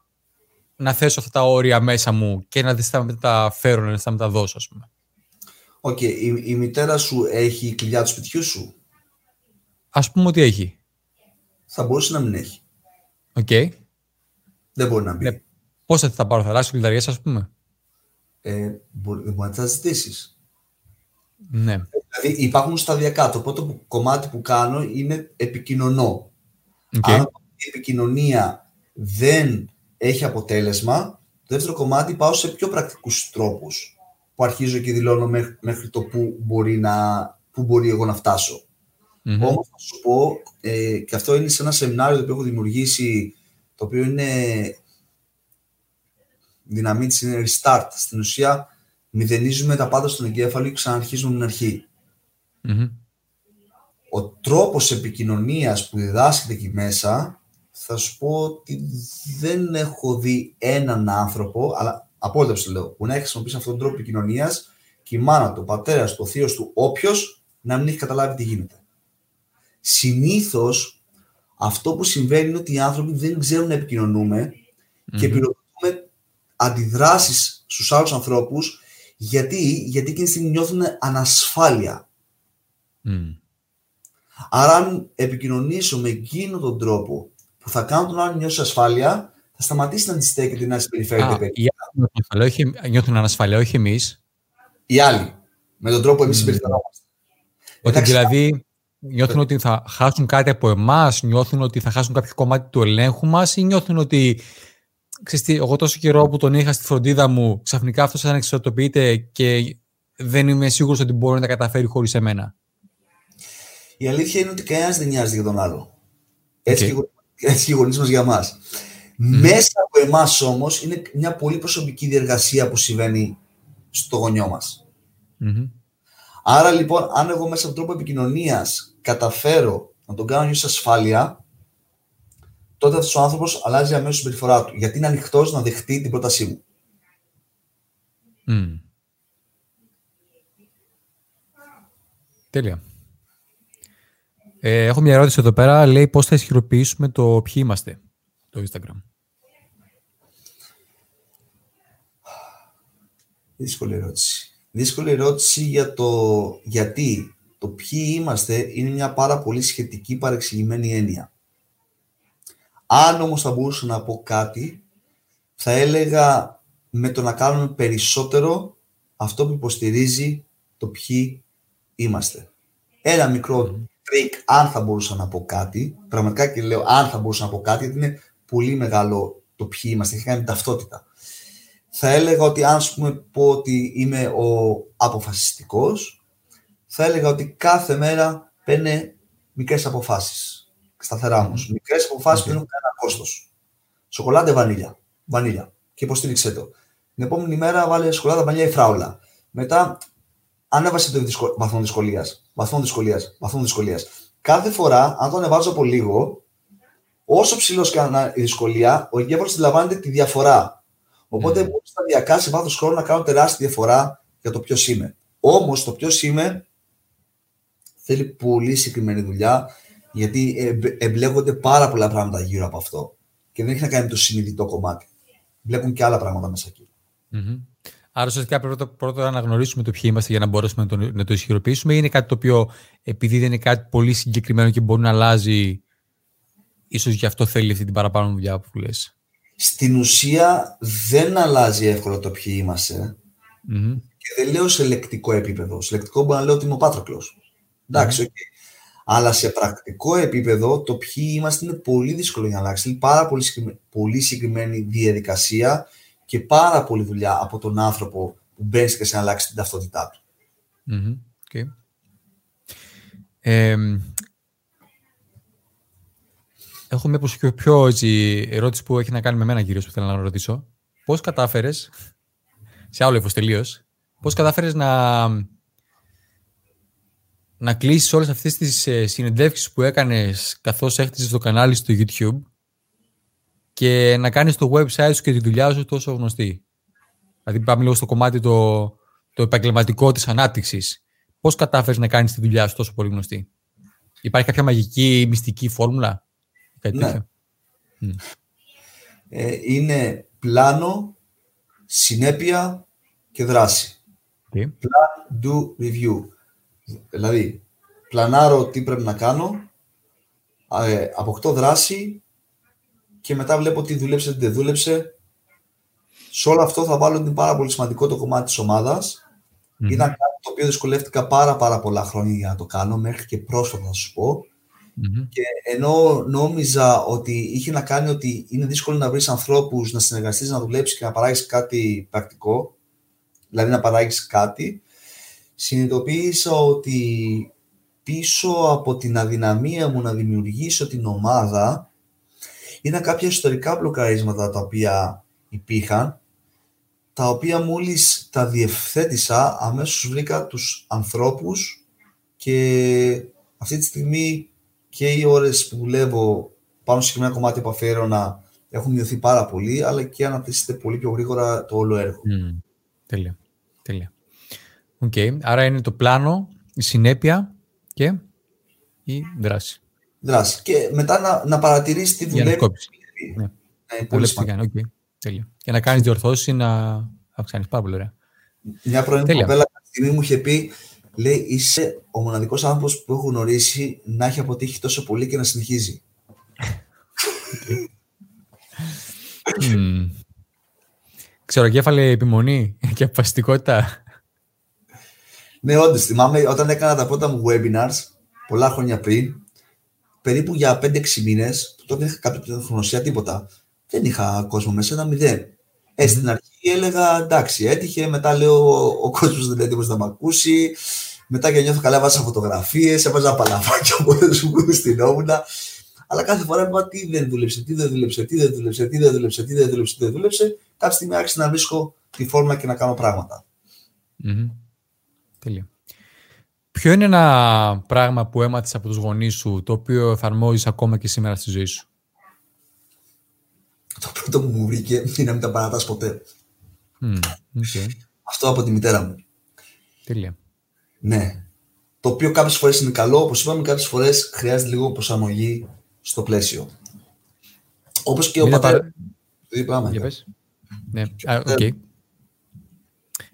να θέσω αυτά τα όρια μέσα μου και να δεν τα φέρω, να τα μεταδώσω, ας πούμε. OK, okay. η, η μητέρα σου έχει κλειδιά του σπιτιού σου; Α πούμε ότι έχει. Θα μπορούσε να μην έχει. OK. Okay. Δεν μπορεί να μπει. Ναι. Πώς θα τα πάρω, θα αλλάξει κλειδαριές, ας πούμε; Ε, μπορεί, μπορεί να τα ζητήσεις. Ναι. Δηλαδή υπάρχουν σταδιακά. Το πρώτο κομμάτι που κάνω είναι επικοινωνώ. Okay. Αν η επικοινωνία δεν έχει αποτέλεσμα, το δεύτερο κομμάτι πάω σε πιο πρακτικούς τρόπους που αρχίζω και δηλώνω μέχρι, το που μπορεί, να, που μπορεί εγώ να φτάσω. Mm-hmm. Όμως θα σου πω, ε, και αυτό είναι σε ένα σεμινάριο που έχω δημιουργήσει, το οποίο είναι δυναμή της είναι restart. Στην ουσία μηδενίζουμε τα πάντα στον εγκέφαλο και ξαναρχίζουμε την αρχή. Ο τρόπος επικοινωνίας που διδάσκεται εκεί μέσα, θα σου πω ότι δεν έχω δει έναν άνθρωπο, αλλά απόλυτα σου λέω, μπορεί να έχει χρησιμοποιήσει αυτόν τον τρόπο επικοινωνίας και η μάνα του, ο πατέρας του, ο θείος του, όποιος να μην έχει καταλάβει τι γίνεται. Συνήθως αυτό που συμβαίνει είναι ότι οι άνθρωποι δεν ξέρουν να επικοινωνούμε mm-hmm. και πυροδοτούμε αντιδράσεις στους άλλους ανθρώπους γιατί, γιατί εκείνη τη στιγμή νιώθουν ανασφάλεια. Mm. Άρα, αν επικοινωνήσω με εκείνον τον τρόπο που θα κάνω τον άλλο να νιώσει ασφάλεια, θα σταματήσει να αντιστέκεται να συμπεριφέρεται. Οι άλλοι νιώθουν ανασφάλεια, όχι εμείς. Οι άλλοι. Με τον τρόπο που εμείς mm. συμπεριφερόμαστε. Ότι δηλαδή νιώθουν ότι θα χάσουν κάτι από εμάς, νιώθουν ότι θα χάσουν κάποιο κομμάτι του ελέγχου μας ή νιώθουν ότι ξέρεις εγώ τόσο καιρό που τον είχα στη φροντίδα μου, ξαφνικά αυτός ανεξαρτοποιείται και δεν είμαι σίγουρος ότι μπορεί να τα καταφέρει χωρίς εμένα. Η αλήθεια είναι ότι κανένας δεν νοιάζει για τον άλλο. Έτσι, okay. και, έτσι και οι γονείς μας για μας. Μέσα από εμάς όμως είναι μια πολύ προσωπική διεργασία που συμβαίνει στο γονιό μας. Άρα λοιπόν, αν εγώ μέσα από τον τρόπο επικοινωνίας καταφέρω να τον κάνω νιώσει ασφάλεια, τότε αυτός ο άνθρωπος αλλάζει αμέσως συμπεριφορά του. Γιατί είναι ανοιχτός να δεχτεί την πρότασή μου. Mm. Τέλεια. Ε, έχω μια ερώτηση εδώ πέρα. Λέει πώς θα ισχυροποιήσουμε το ποιοι είμαστε, το Instagram. Δύσκολη ερώτηση. Δύσκολη ερώτηση για το γιατί το ποιοι είμαστε είναι μια πάρα πολύ σχετική παρεξηγημένη έννοια. Αν όμως θα μπορούσα να πω κάτι, θα έλεγα με το να κάνουμε περισσότερο αυτό που υποστηρίζει το ποιοι είμαστε. Ένα μικρό τρικ, αν θα μπορούσα να πω κάτι, πραγματικά και λέω αν θα μπορούσα να πω κάτι, γιατί είναι πολύ μεγάλο το ποιοι είμαστε, έχει κάνει ταυτότητα. Θα έλεγα ότι αν πούμε πω ότι είμαι ο αποφασιστικός, θα έλεγα ότι κάθε μέρα παίρνει μικρές αποφάσεις, σταθερά όμως. Mm. Μικρές αποφάσεις που δεν έχουν κανένα κόστος. Σοκολάτα βανίλια, βανίλια και υποστήριξε το. Την επόμενη μέρα βάλε σοκολάτα βανίλια ή φράουλα. Μετά ανέβασε το δυσκο... βαθμό δυσκολίας. Βαθμό δυσκολίας. Βαθμό δυσκολίας. Κάθε φορά, αν το ανεβάζω από λίγο, όσο ψηλός κάνω η δυσκολία, ο εγκέφαλο αντιλαμβάνεται τη διαφορά. Οπότε mm. μπορώ σταδιακά σε βάθος χρόνου να κάνω τεράστια διαφορά για το ποιος είμαι. Όμως το ποιος είμαι θέλει πολύ συγκεκριμένη δουλειά, γιατί εμπλέκονται πάρα πολλά πράγματα γύρω από αυτό. Και δεν έχει να κάνει με το συνειδητό κομμάτι. Μπλέκουν και άλλα πράγματα μέσα εκεί. Mm-hmm. Άρα, ουσιαστικά πρέπει πρώτα, να αναγνωρίσουμε το ποιοι είμαστε για να μπορέσουμε να το, να το ισχυροποιήσουμε, ή είναι κάτι το οποίο επειδή δεν είναι κάτι πολύ συγκεκριμένο και μπορεί να αλλάζει, ίσως γι' αυτό θέλει αυτή την παραπάνω δουλειά που λες. Στην ουσία δεν αλλάζει εύκολα το ποιοι είμαστε. Mm-hmm. Και δεν λέω σε λεκτικό επίπεδο. Σε λεκτικό μπορώ να λέω ότι είμαι ο Πάτροκλος. Εντάξει, mm-hmm. okay. Αλλά σε πρακτικό επίπεδο το ποιοι είμαστε είναι πολύ δύσκολο για να αλλάξει. Είναι πάρα πολύ, πολύ συγκεκριμένη διαδικασία και πάρα πολύ δουλειά από τον άνθρωπο που μπαίνει και σε να αλλάξει την ταυτότητά του. Mm-hmm. Okay. Ε, έχω μια πιο, πιο έτσι, ερώτηση που έχει να κάνει με μένα κυρίως που θέλω να ρωτήσω. Πώς κατάφερες, σε άλλο ύφος τελείως, πώς κατάφερες να, να κλείσεις όλες αυτές τις ε, συνεντεύξεις που έκανες καθώς έχτισες το κανάλι στο YouTube και να κάνεις το website σου και τη δουλειά σου τόσο γνωστή. Δηλαδή πάμε λίγο στο κομμάτι το, το επαγγελματικό της ανάπτυξης. Πώς κατάφερες να κάνεις τη δουλειά σου τόσο πολύ γνωστή; Υπάρχει κάποια μαγική μυστική φόρμουλα; Κάτι ναι. Ε, είναι πλάνο, συνέπεια και δράση. Okay. Plan, do, review. Δηλαδή, πλανάρω τι πρέπει να κάνω, ε, αποκτώ δράση και μετά βλέπω τι δούλεψε, τι δεν δούλεψε. Σε όλο αυτό θα βάλω την πάρα πολύ σημαντικό το κομμάτι της ομάδας. Mm-hmm. Ήταν κάτι το οποίο δυσκολεύτηκα πάρα πάρα πολλά χρόνια για να το κάνω, μέχρι και πρόσφατα να σου πω. Mm-hmm. Και ενώ νόμιζα ότι είχε να κάνει ότι είναι δύσκολο να βρεις ανθρώπους, να συνεργαστείς, να δουλέψεις και να παράγεις κάτι πρακτικό, δηλαδή να παράγεις κάτι, συνειδητοποίησα ότι πίσω από την αδυναμία μου να δημιουργήσω την ομάδα ήταν κάποια ιστορικά μπλοκαρίσματα τα οποία υπήρχαν, τα οποία μόλις τα διευθέτησα, αμέσως βρήκα τους ανθρώπους και αυτή τη στιγμή και οι ώρες που δουλεύω πάνω σε ένα κομμάτι που αφιέρωνα έχουν μειωθεί πάρα πολύ, αλλά και αναπτύσσεται πολύ πιο γρήγορα το όλο έργο. Mm. Τέλεια. Τέλεια. Okay. Άρα είναι το πλάνο, η συνέπεια και η δράση. Δράση. Και μετά να, να παρατηρήσεις τι δουλεύει. Ναι. Ναι, πολύ σημαντικό. Okay. Τέλεια. Και να κάνεις διορθώσεις να αυξάνεις. Πάρα πολύ ωραία. Μια πρώην κοπέλα κάποια στιγμή μου είχε πει, λέει, είσαι ο μοναδικός άνθρωπος που έχω γνωρίσει να έχει αποτύχει τόσο πολύ και να συνεχίζει. mm. Ξεροκέφαλη επιμονή και αποφασιστικότητα. Ναι, όντως. Θυμάμαι όταν έκανα τα πρώτα μου webinars, πολλά χρόνια πριν, περίπου για 5-6 μήνες, τότε δεν είχα κάποια τεχνογνωσία, τίποτα. Δεν είχα κόσμο μέσα, ένα μηδέν. Ε, στην αρχή έλεγα εντάξει, έτυχε. Μετά λέω ο κόσμος δεν είναι έτοιμος να με ακούσει. Μετά και νιώθω καλά, βάζα φωτογραφίες, έβαζα παλαβάκια οπότε σου στην όμουνα. Αλλά κάθε φορά είπα τι δεν δούλεψε, τι δεν δούλεψε, τι δεν δούλεψε, τι δεν δούλεψε, τι δεν δούλεψε, τι δεν δούλεψε. Κάποια στιγμή άρχισε να βρίσκω τη φόρμα και να κάνω πράγματα. Mm-hmm. Τέλεια. Ποιο είναι ένα πράγμα που έμαθες από τους γονείς σου, το οποίο εφαρμόζεις ακόμα και σήμερα στη ζωή σου; Το πρώτο που μου βγήκε είναι να μην τα παρατάς ποτέ. Mm, okay. Αυτό από τη μητέρα μου. Τέλεια. Ναι. Το οποίο κάποιες φορές είναι καλό, όπως είπαμε, κάποιες φορές χρειάζεται λίγο προσαρμογή στο πλαίσιο. Όπως και ο πατέρας. Δύο πράγματα. Ναι, OK. Okay.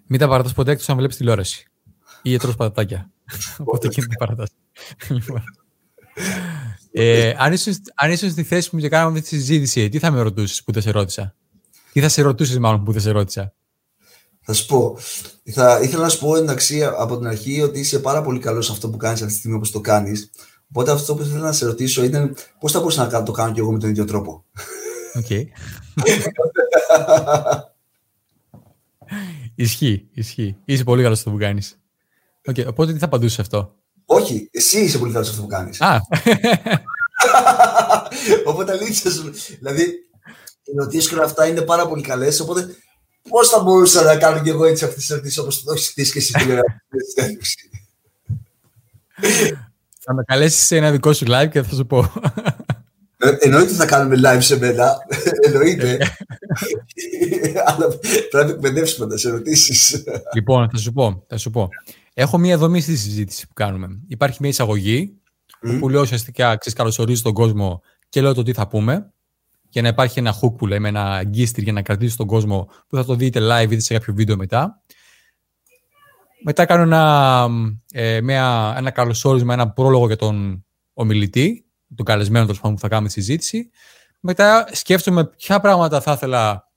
Μην τα παρατάς ποτέ εκτός αν βλέπεις τηλεόραση. Ή τρως πατατάκια. Οπότε εκεί μην παρατάς. Λοιπόν. ε, αν, ήσουν, αν ήσουν στη θέση μου και κάναμε αυτή τη συζήτηση, τι θα με ρωτήσεις που δεν σε ρώτησα; Τι θα σε ρωτήσεις μάλλον που δεν σε ρώτησα; Θα σου πω. Θα, ήθελα να σου πω εντάξει από την αρχή ότι είσαι πάρα πολύ καλός σε αυτό που κάνεις αυτή τη στιγμή όπως το κάνεις. Οπότε αυτό που ήθελα να σε ρωτήσω ήταν πώς θα μπορούσα να το κάνω κι εγώ με τον ίδιο τρόπο; OK. Okay. ισχύει, ισχύει. Είσαι πολύ καλός σε αυτό που κάνεις. Okay, οπότε τι θα απαντούσε αυτό; Όχι, εσύ είσαι πολύ καλό σε αυτό που κάνεις. Α. οπότε αλήθεια σου. Δηλαδή, οι ερωτήσεις αυτά είναι πάρα πολύ καλές. Οπότε Πώς θα μπορούσα να κάνω και εγώ έτσι αυτές τις ερωτήσεις όπως το έχεις χτίσει και εσύ Θα με καλέσεις σε ένα δικό σου live και θα σου πω. Ε, εννοείται θα κάνουμε live σε μένα. Εννοείται. Αλλά πρέπει να εκπαιδεύσουμε να σε ερωτήσεις. Λοιπόν, θα σου πω. Θα σου πω. Έχω μία δομή στη συζήτηση που κάνουμε. Υπάρχει μία εισαγωγή που λέω ουσιαστικά καλωσορίζω τον κόσμο και λέω το τι θα πούμε για να υπάρχει ένα hook που λέμε, ένα αγκίστρι για να κρατήσει τον κόσμο που θα το δείτε live ή σε κάποιο βίντεο μετά. Μετά κάνω ένα, ε, μια, ένα καλωσόρισμα, ένα πρόλογο για τον ομιλητή, τον καλεσμένο τέλος που θα κάνουμε τη συζήτηση. Μετά σκέφτομαι ποια πράγματα θα ήθελα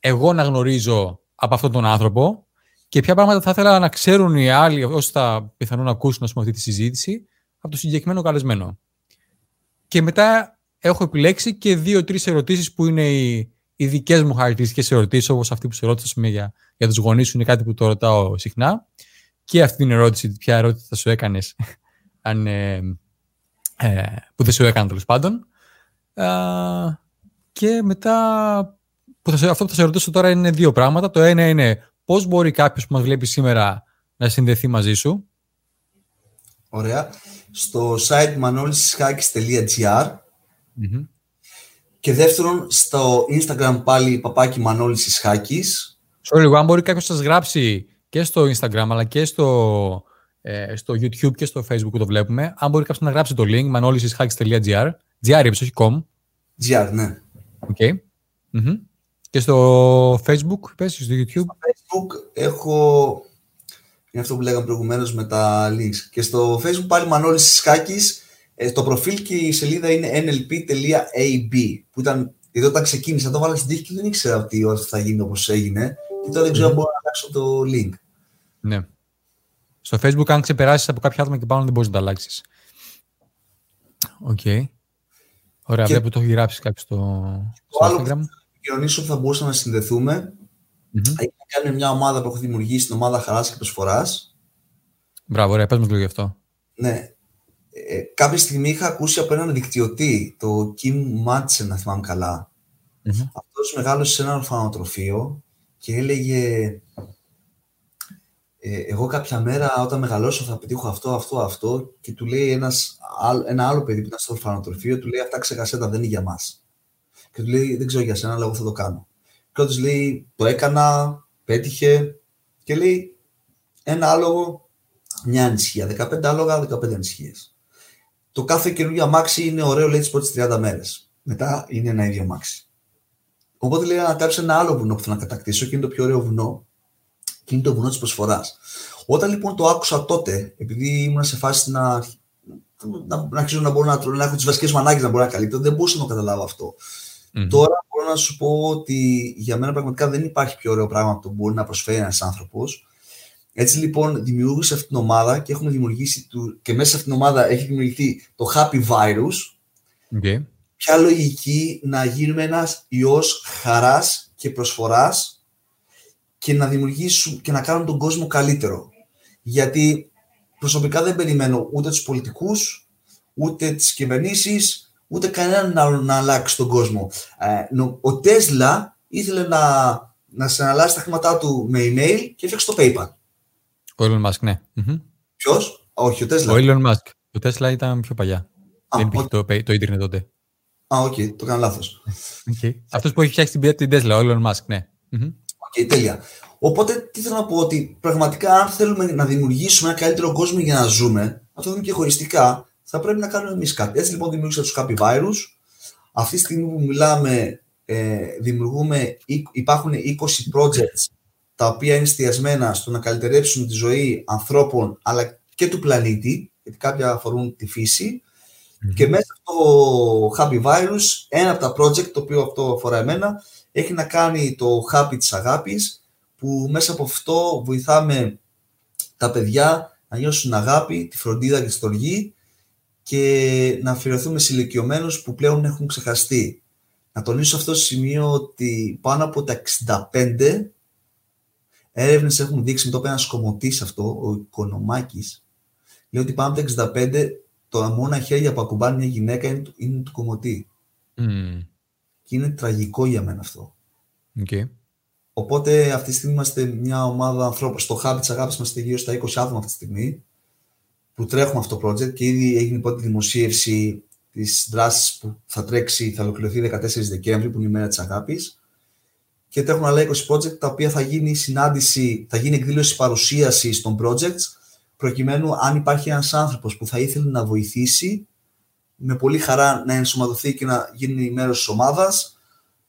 εγώ να γνωρίζω από αυτόν τον άνθρωπο και ποια πράγματα θα ήθελα να ξέρουν οι άλλοι όσοι θα πιθανόν να ακούσουν πούμε, αυτή τη συζήτηση από τον συγκεκριμένο καλεσμένο. Και μετά έχω επιλέξει και δύο-τρεις ερωτήσεις που είναι οι, οι δικές μου χαρακτηριστικές ερωτήσεις, όπως αυτή που σε ρώτησα για, για τους γονείς σου, είναι κάτι που το ρωτάω συχνά. Και αυτή την ερώτηση, ποια ερώτηση θα σου έκανες, αν, ε, ε, που δεν σου έκανα τέλος πάντων. και μετά, που θα, αυτό που θα σε ρωτήσω τώρα είναι δύο πράγματα. Το ένα είναι πώς μπορεί κάποιος που μας βλέπει σήμερα να συνδεθεί μαζί σου; Ωραία. Στο site manolisishakis.gr και δεύτερον, στο Instagram πάλι παπάκι Μανώλης Ισχάκης. Sorry, λίγο, αν μπορεί κάποιος να σας γράψει και στο Instagram αλλά και στο, ε, στο YouTube και στο Facebook που το βλέπουμε, αν μπορεί κάποιος να γράψει το link manolisishakis.gr gr είπες, όχι com. gr, ναι. Okay. mm Και στο Facebook, είπες, στο YouTube. Στο Facebook έχω... Είναι αυτό που λέγαμε προηγουμένως με τα links. Και στο Facebook πάλι Μανώλης Ισχάκης ε, το προφίλ και η σελίδα είναι nlp.ab που ήταν, εδώ όταν ξεκίνησα το βάλα στην τύχη και δεν ήξερα ότι θα γίνει όπως έγινε και τώρα δεν ξέρω αν μπορώ να αλλάξω το link. Ναι. Στο facebook αν ξεπεράσεις από κάποια άτομα και πάνω δεν μπορείς να τα αλλάξεις. OK. Okay. Ωραία, και... βλέπω το έχει γράψει κάποιος στο, στο άλλο Instagram. Που θα θα μπορούσαμε να συνδεθούμε mm-hmm. έχει να κάνει μια ομάδα που έχω δημιουργήσει, την ομάδα Χαράς και Προσφοράς. Μπράβο, ωραία, πες μας λίγο γι' αυτό. Ναι, ε, κάποια στιγμή είχα ακούσει από έναν δικτυωτή, το Kim Madsen, να θυμάμαι καλά. Mm-hmm. Αυτός μεγάλωσε σε ένα ορφανοτροφείο και έλεγε ε, εγώ κάποια μέρα όταν μεγαλώσω θα πετύχω αυτό, αυτό, αυτό και του λέει ένας, ένα άλλο παιδί που ήταν στο ορφανοτροφείο, του λέει αυτά ξεχασέτα δεν είναι για μας. Και του λέει: Δεν ξέρω για σένα, αλλά εγώ θα το κάνω. Και ο λέει: Το έκανα, πέτυχε. Και λέει: Ένα άλογο, μια ανησυχία. 15 άλογα, 15 ανησυχίες. Το κάθε καινούργιο αμάξι είναι ωραίο, λέει, τις πρώτες 30 μέρες. Μετά είναι ένα ίδιο αμάξι. Οπότε λέει: Ανακάψω ένα άλλο βουνό που θέλω να κατακτήσω και είναι το πιο ωραίο βουνό. Και είναι το βουνό της προσφοράς. Όταν λοιπόν το άκουσα τότε, επειδή ήμουν σε φάση να, να, να αρχίσω να μπορώ να, να έχω τις βασικές μου ανάγκες να μπορώ να καλύπτω, δεν μπορούσα να το καταλάβω αυτό. Mm-hmm. Τώρα μπορώ να σου πω ότι για μένα πραγματικά δεν υπάρχει πιο ωραίο πράγμα που μπορεί να προσφέρει ένας άνθρωπος. Έτσι λοιπόν δημιούργησε αυτή την ομάδα και έχουμε δημιουργήσει και μέσα σε αυτήν την ομάδα έχει δημιουργηθεί το Happy Virus. Okay. Ποια λογική να γίνουμε ένας ιός χαράς και προσφοράς και να δημιουργήσουμε και να κάνουμε τον κόσμο καλύτερο. Γιατί προσωπικά δεν περιμένω ούτε τους πολιτικούς, ούτε τις κυβερνήσεις, ούτε κανέναν άλλο να αλλάξει τον κόσμο. Ε, ο Τέσλα ήθελε να, να συναλλάσσει τα χρήματά του με email και έφτιαξε το PayPal. Ο Elon Musk, ναι. Ποιος, όχι, ο Τέσλα. Ο Elon Musk. Ο Τέσλα ήταν πιο παλιά. Α, δεν υπήρχε το, το ίντερνετ τότε. Α, OK, okay, το κάνω λάθος. Okay. Αυτός που έχει φτιάξει την, την Tesla, ο Elon Musk, ναι. OK, okay, τέλεια. Οπότε, τι θέλω να πω, ότι πραγματικά αν θέλουμε να δημιουργήσουμε ένα καλύτερο κόσμο για να ζούμε, αυτό είναι και εγωιστικά, θα πρέπει να κάνουμε εμείς κάτι. Έτσι λοιπόν δημιούργησα τους Happy Virus. Αυτή τη στιγμή που μιλάμε, ε, δημιουργούμε, υπάρχουν 20 projects τα οποία είναι εστιασμένα στο να καλυτερέψουν τη ζωή ανθρώπων αλλά και του πλανήτη, γιατί κάποια αφορούν τη φυση Και μέσα στο Happy Virus, ένα από τα project, το οποίο αυτό αφορά εμένα, έχει να κάνει το Happy της αγάπης, που μέσα από αυτό βοηθάμε τα παιδιά να νιώσουν αγάπη, τη φροντίδα και τη στοργή και να αφιερωθούμε σε ηλικιωμένους που πλέον έχουν ξεχαστεί. Να τονίσω αυτό το σημείο ότι πάνω από τα 65 έρευνες έχουν δείξει, με το είπε ένας αυτό, ο Οικονομάκης, λέει ότι πάνω από τα 65 το μόνα χέρια που ακουμπάνε μια γυναίκα είναι, είναι του κομμωτή. Mm. Και είναι τραγικό για μένα αυτό. Okay. Οπότε αυτή τη στιγμή είμαστε μια ομάδα ανθρώπων. Στο hub της αγάπης είμαστε γύρω στα 20 άτομα αυτή τη στιγμή που τρέχουμε αυτό το project και ήδη έγινε η πρώτη δημοσίευση της δράσης που θα τρέξει, θα ολοκληρωθεί 14 Δεκέμβρη, που είναι η μέρα της αγάπης. Και τρέχουν άλλα 20 project τα οποία θα γίνει συνάντηση, θα γίνει εκδήλωση παρουσίαση των projects, προκειμένου αν υπάρχει ένας άνθρωπος που θα ήθελε να βοηθήσει, με πολύ χαρά να ενσωματωθεί και να γίνει μέρος της ομάδας,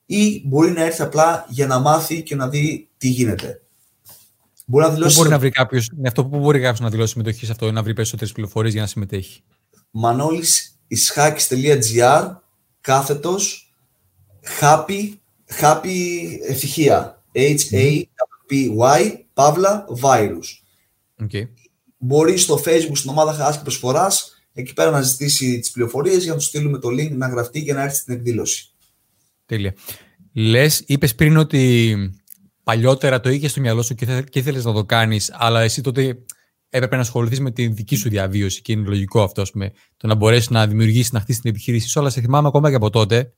ή μπορεί να έρθει απλά για να μάθει και να δει τι γίνεται. Μπορεί να δηλώσει. Πού μπορεί να βρει κάποιο, αυτό που μπορεί κάποιος να δηλώσει συμμετοχή σε αυτό ή να βρει περισσότερες πληροφορίες για να συμμετέχει. Μανώλης κάθετος happy, happy ευτυχία. H-A-P-Y, παύλα, virus. Okay. Μπορεί στο facebook στην ομάδα Χαρά και Προσφοράς εκεί πέρα να ζητήσει τις πληροφορίες για να του στείλουμε το link να γραφτεί και να έρθει στην εκδήλωση. Τέλεια. Λες, είπες πριν ότι παλιότερα το είχες στο μυαλό σου και, και ήθελες να το κάνεις, αλλά εσύ τότε έπρεπε να ασχοληθείς με τη δική σου διαβίωση και είναι λογικό αυτό, με το να μπορέσεις να δημιουργήσεις, να χτίσεις την επιχείρησή σου. Αλλά σε θυμάμαι ακόμα και από τότε,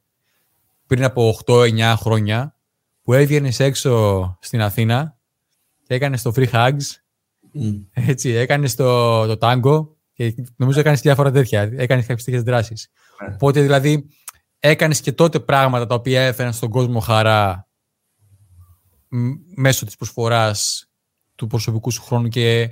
πριν από 8-9 χρόνια, που έβγαινες έξω στην Αθήνα και έκανες το free hugs. Mm. Έτσι, έκανες το, το tango και νομίζω έκανες διάφορα τέτοια. Έκανες κάποιες τέτοιες δράσεις. Yeah. Ναι. Οπότε δηλαδή έκανες και τότε πράγματα τα οποία έφεραν στον κόσμο χαρά μέσω της προσφοράς του προσωπικού σου χρόνου και,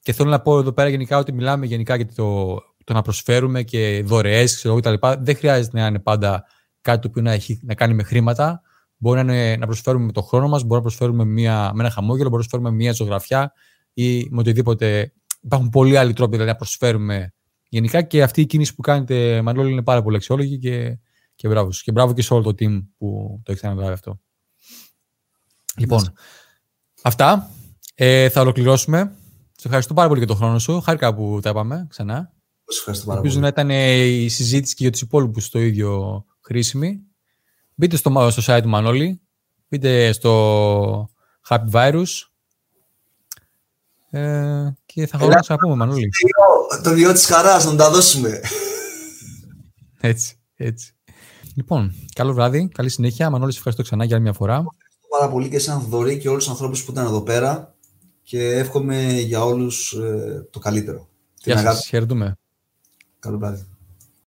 και θέλω να πω εδώ πέρα γενικά ότι μιλάμε γενικά για το, το να προσφέρουμε και δωρεές ξέρω, κτλ. Δεν χρειάζεται να είναι πάντα κάτι το οποίο να, έχει, να κάνει με χρήματα. Μπορεί να, είναι, να προσφέρουμε με το χρόνο μας, μπορεί να προσφέρουμε μια, με ένα χαμόγελο, μπορεί να προσφέρουμε μια ζωγραφιά ή με οτιδήποτε. Υπάρχουν πολλοί άλλοι τρόποι δηλαδή, να προσφέρουμε γενικά και αυτή η κίνηση που κάνετε Μανώλη είναι πάρα πολύ αξιόλογη και, και μπράβος. Και μπράβο και σε όλο το team που το έχει αναλάβει αυτό. Λοιπόν, αυτά. Ε, θα ολοκληρώσουμε. Σε ευχαριστώ πάρα πολύ για τον χρόνο σου. Χάρηκα που τα είπαμε ξανά. Σας ευχαριστώ πάρα Ελπίζω να ήταν η συζήτηση και για τους υπόλοιπους το ίδιο χρήσιμη. Μπείτε στο, στο site του Μανώλη. Μπείτε στο Happy Virus. Ε, και θα χαρώ να πούμε, Μανώλη. Το διό της χαράς, να τα δώσουμε. έτσι, έτσι. Λοιπόν, καλό βράδυ, καλή συνέχεια. Μανώλη, ευχαριστώ ξανά για άλλη μια φορά πάρα πολύ και σαν Θοδωρή και όλους τους ανθρώπους που ήταν εδώ πέρα και εύχομαι για όλους ε, το καλύτερο. Γεια σας, χαιρετούμε. Καλό βράδυ.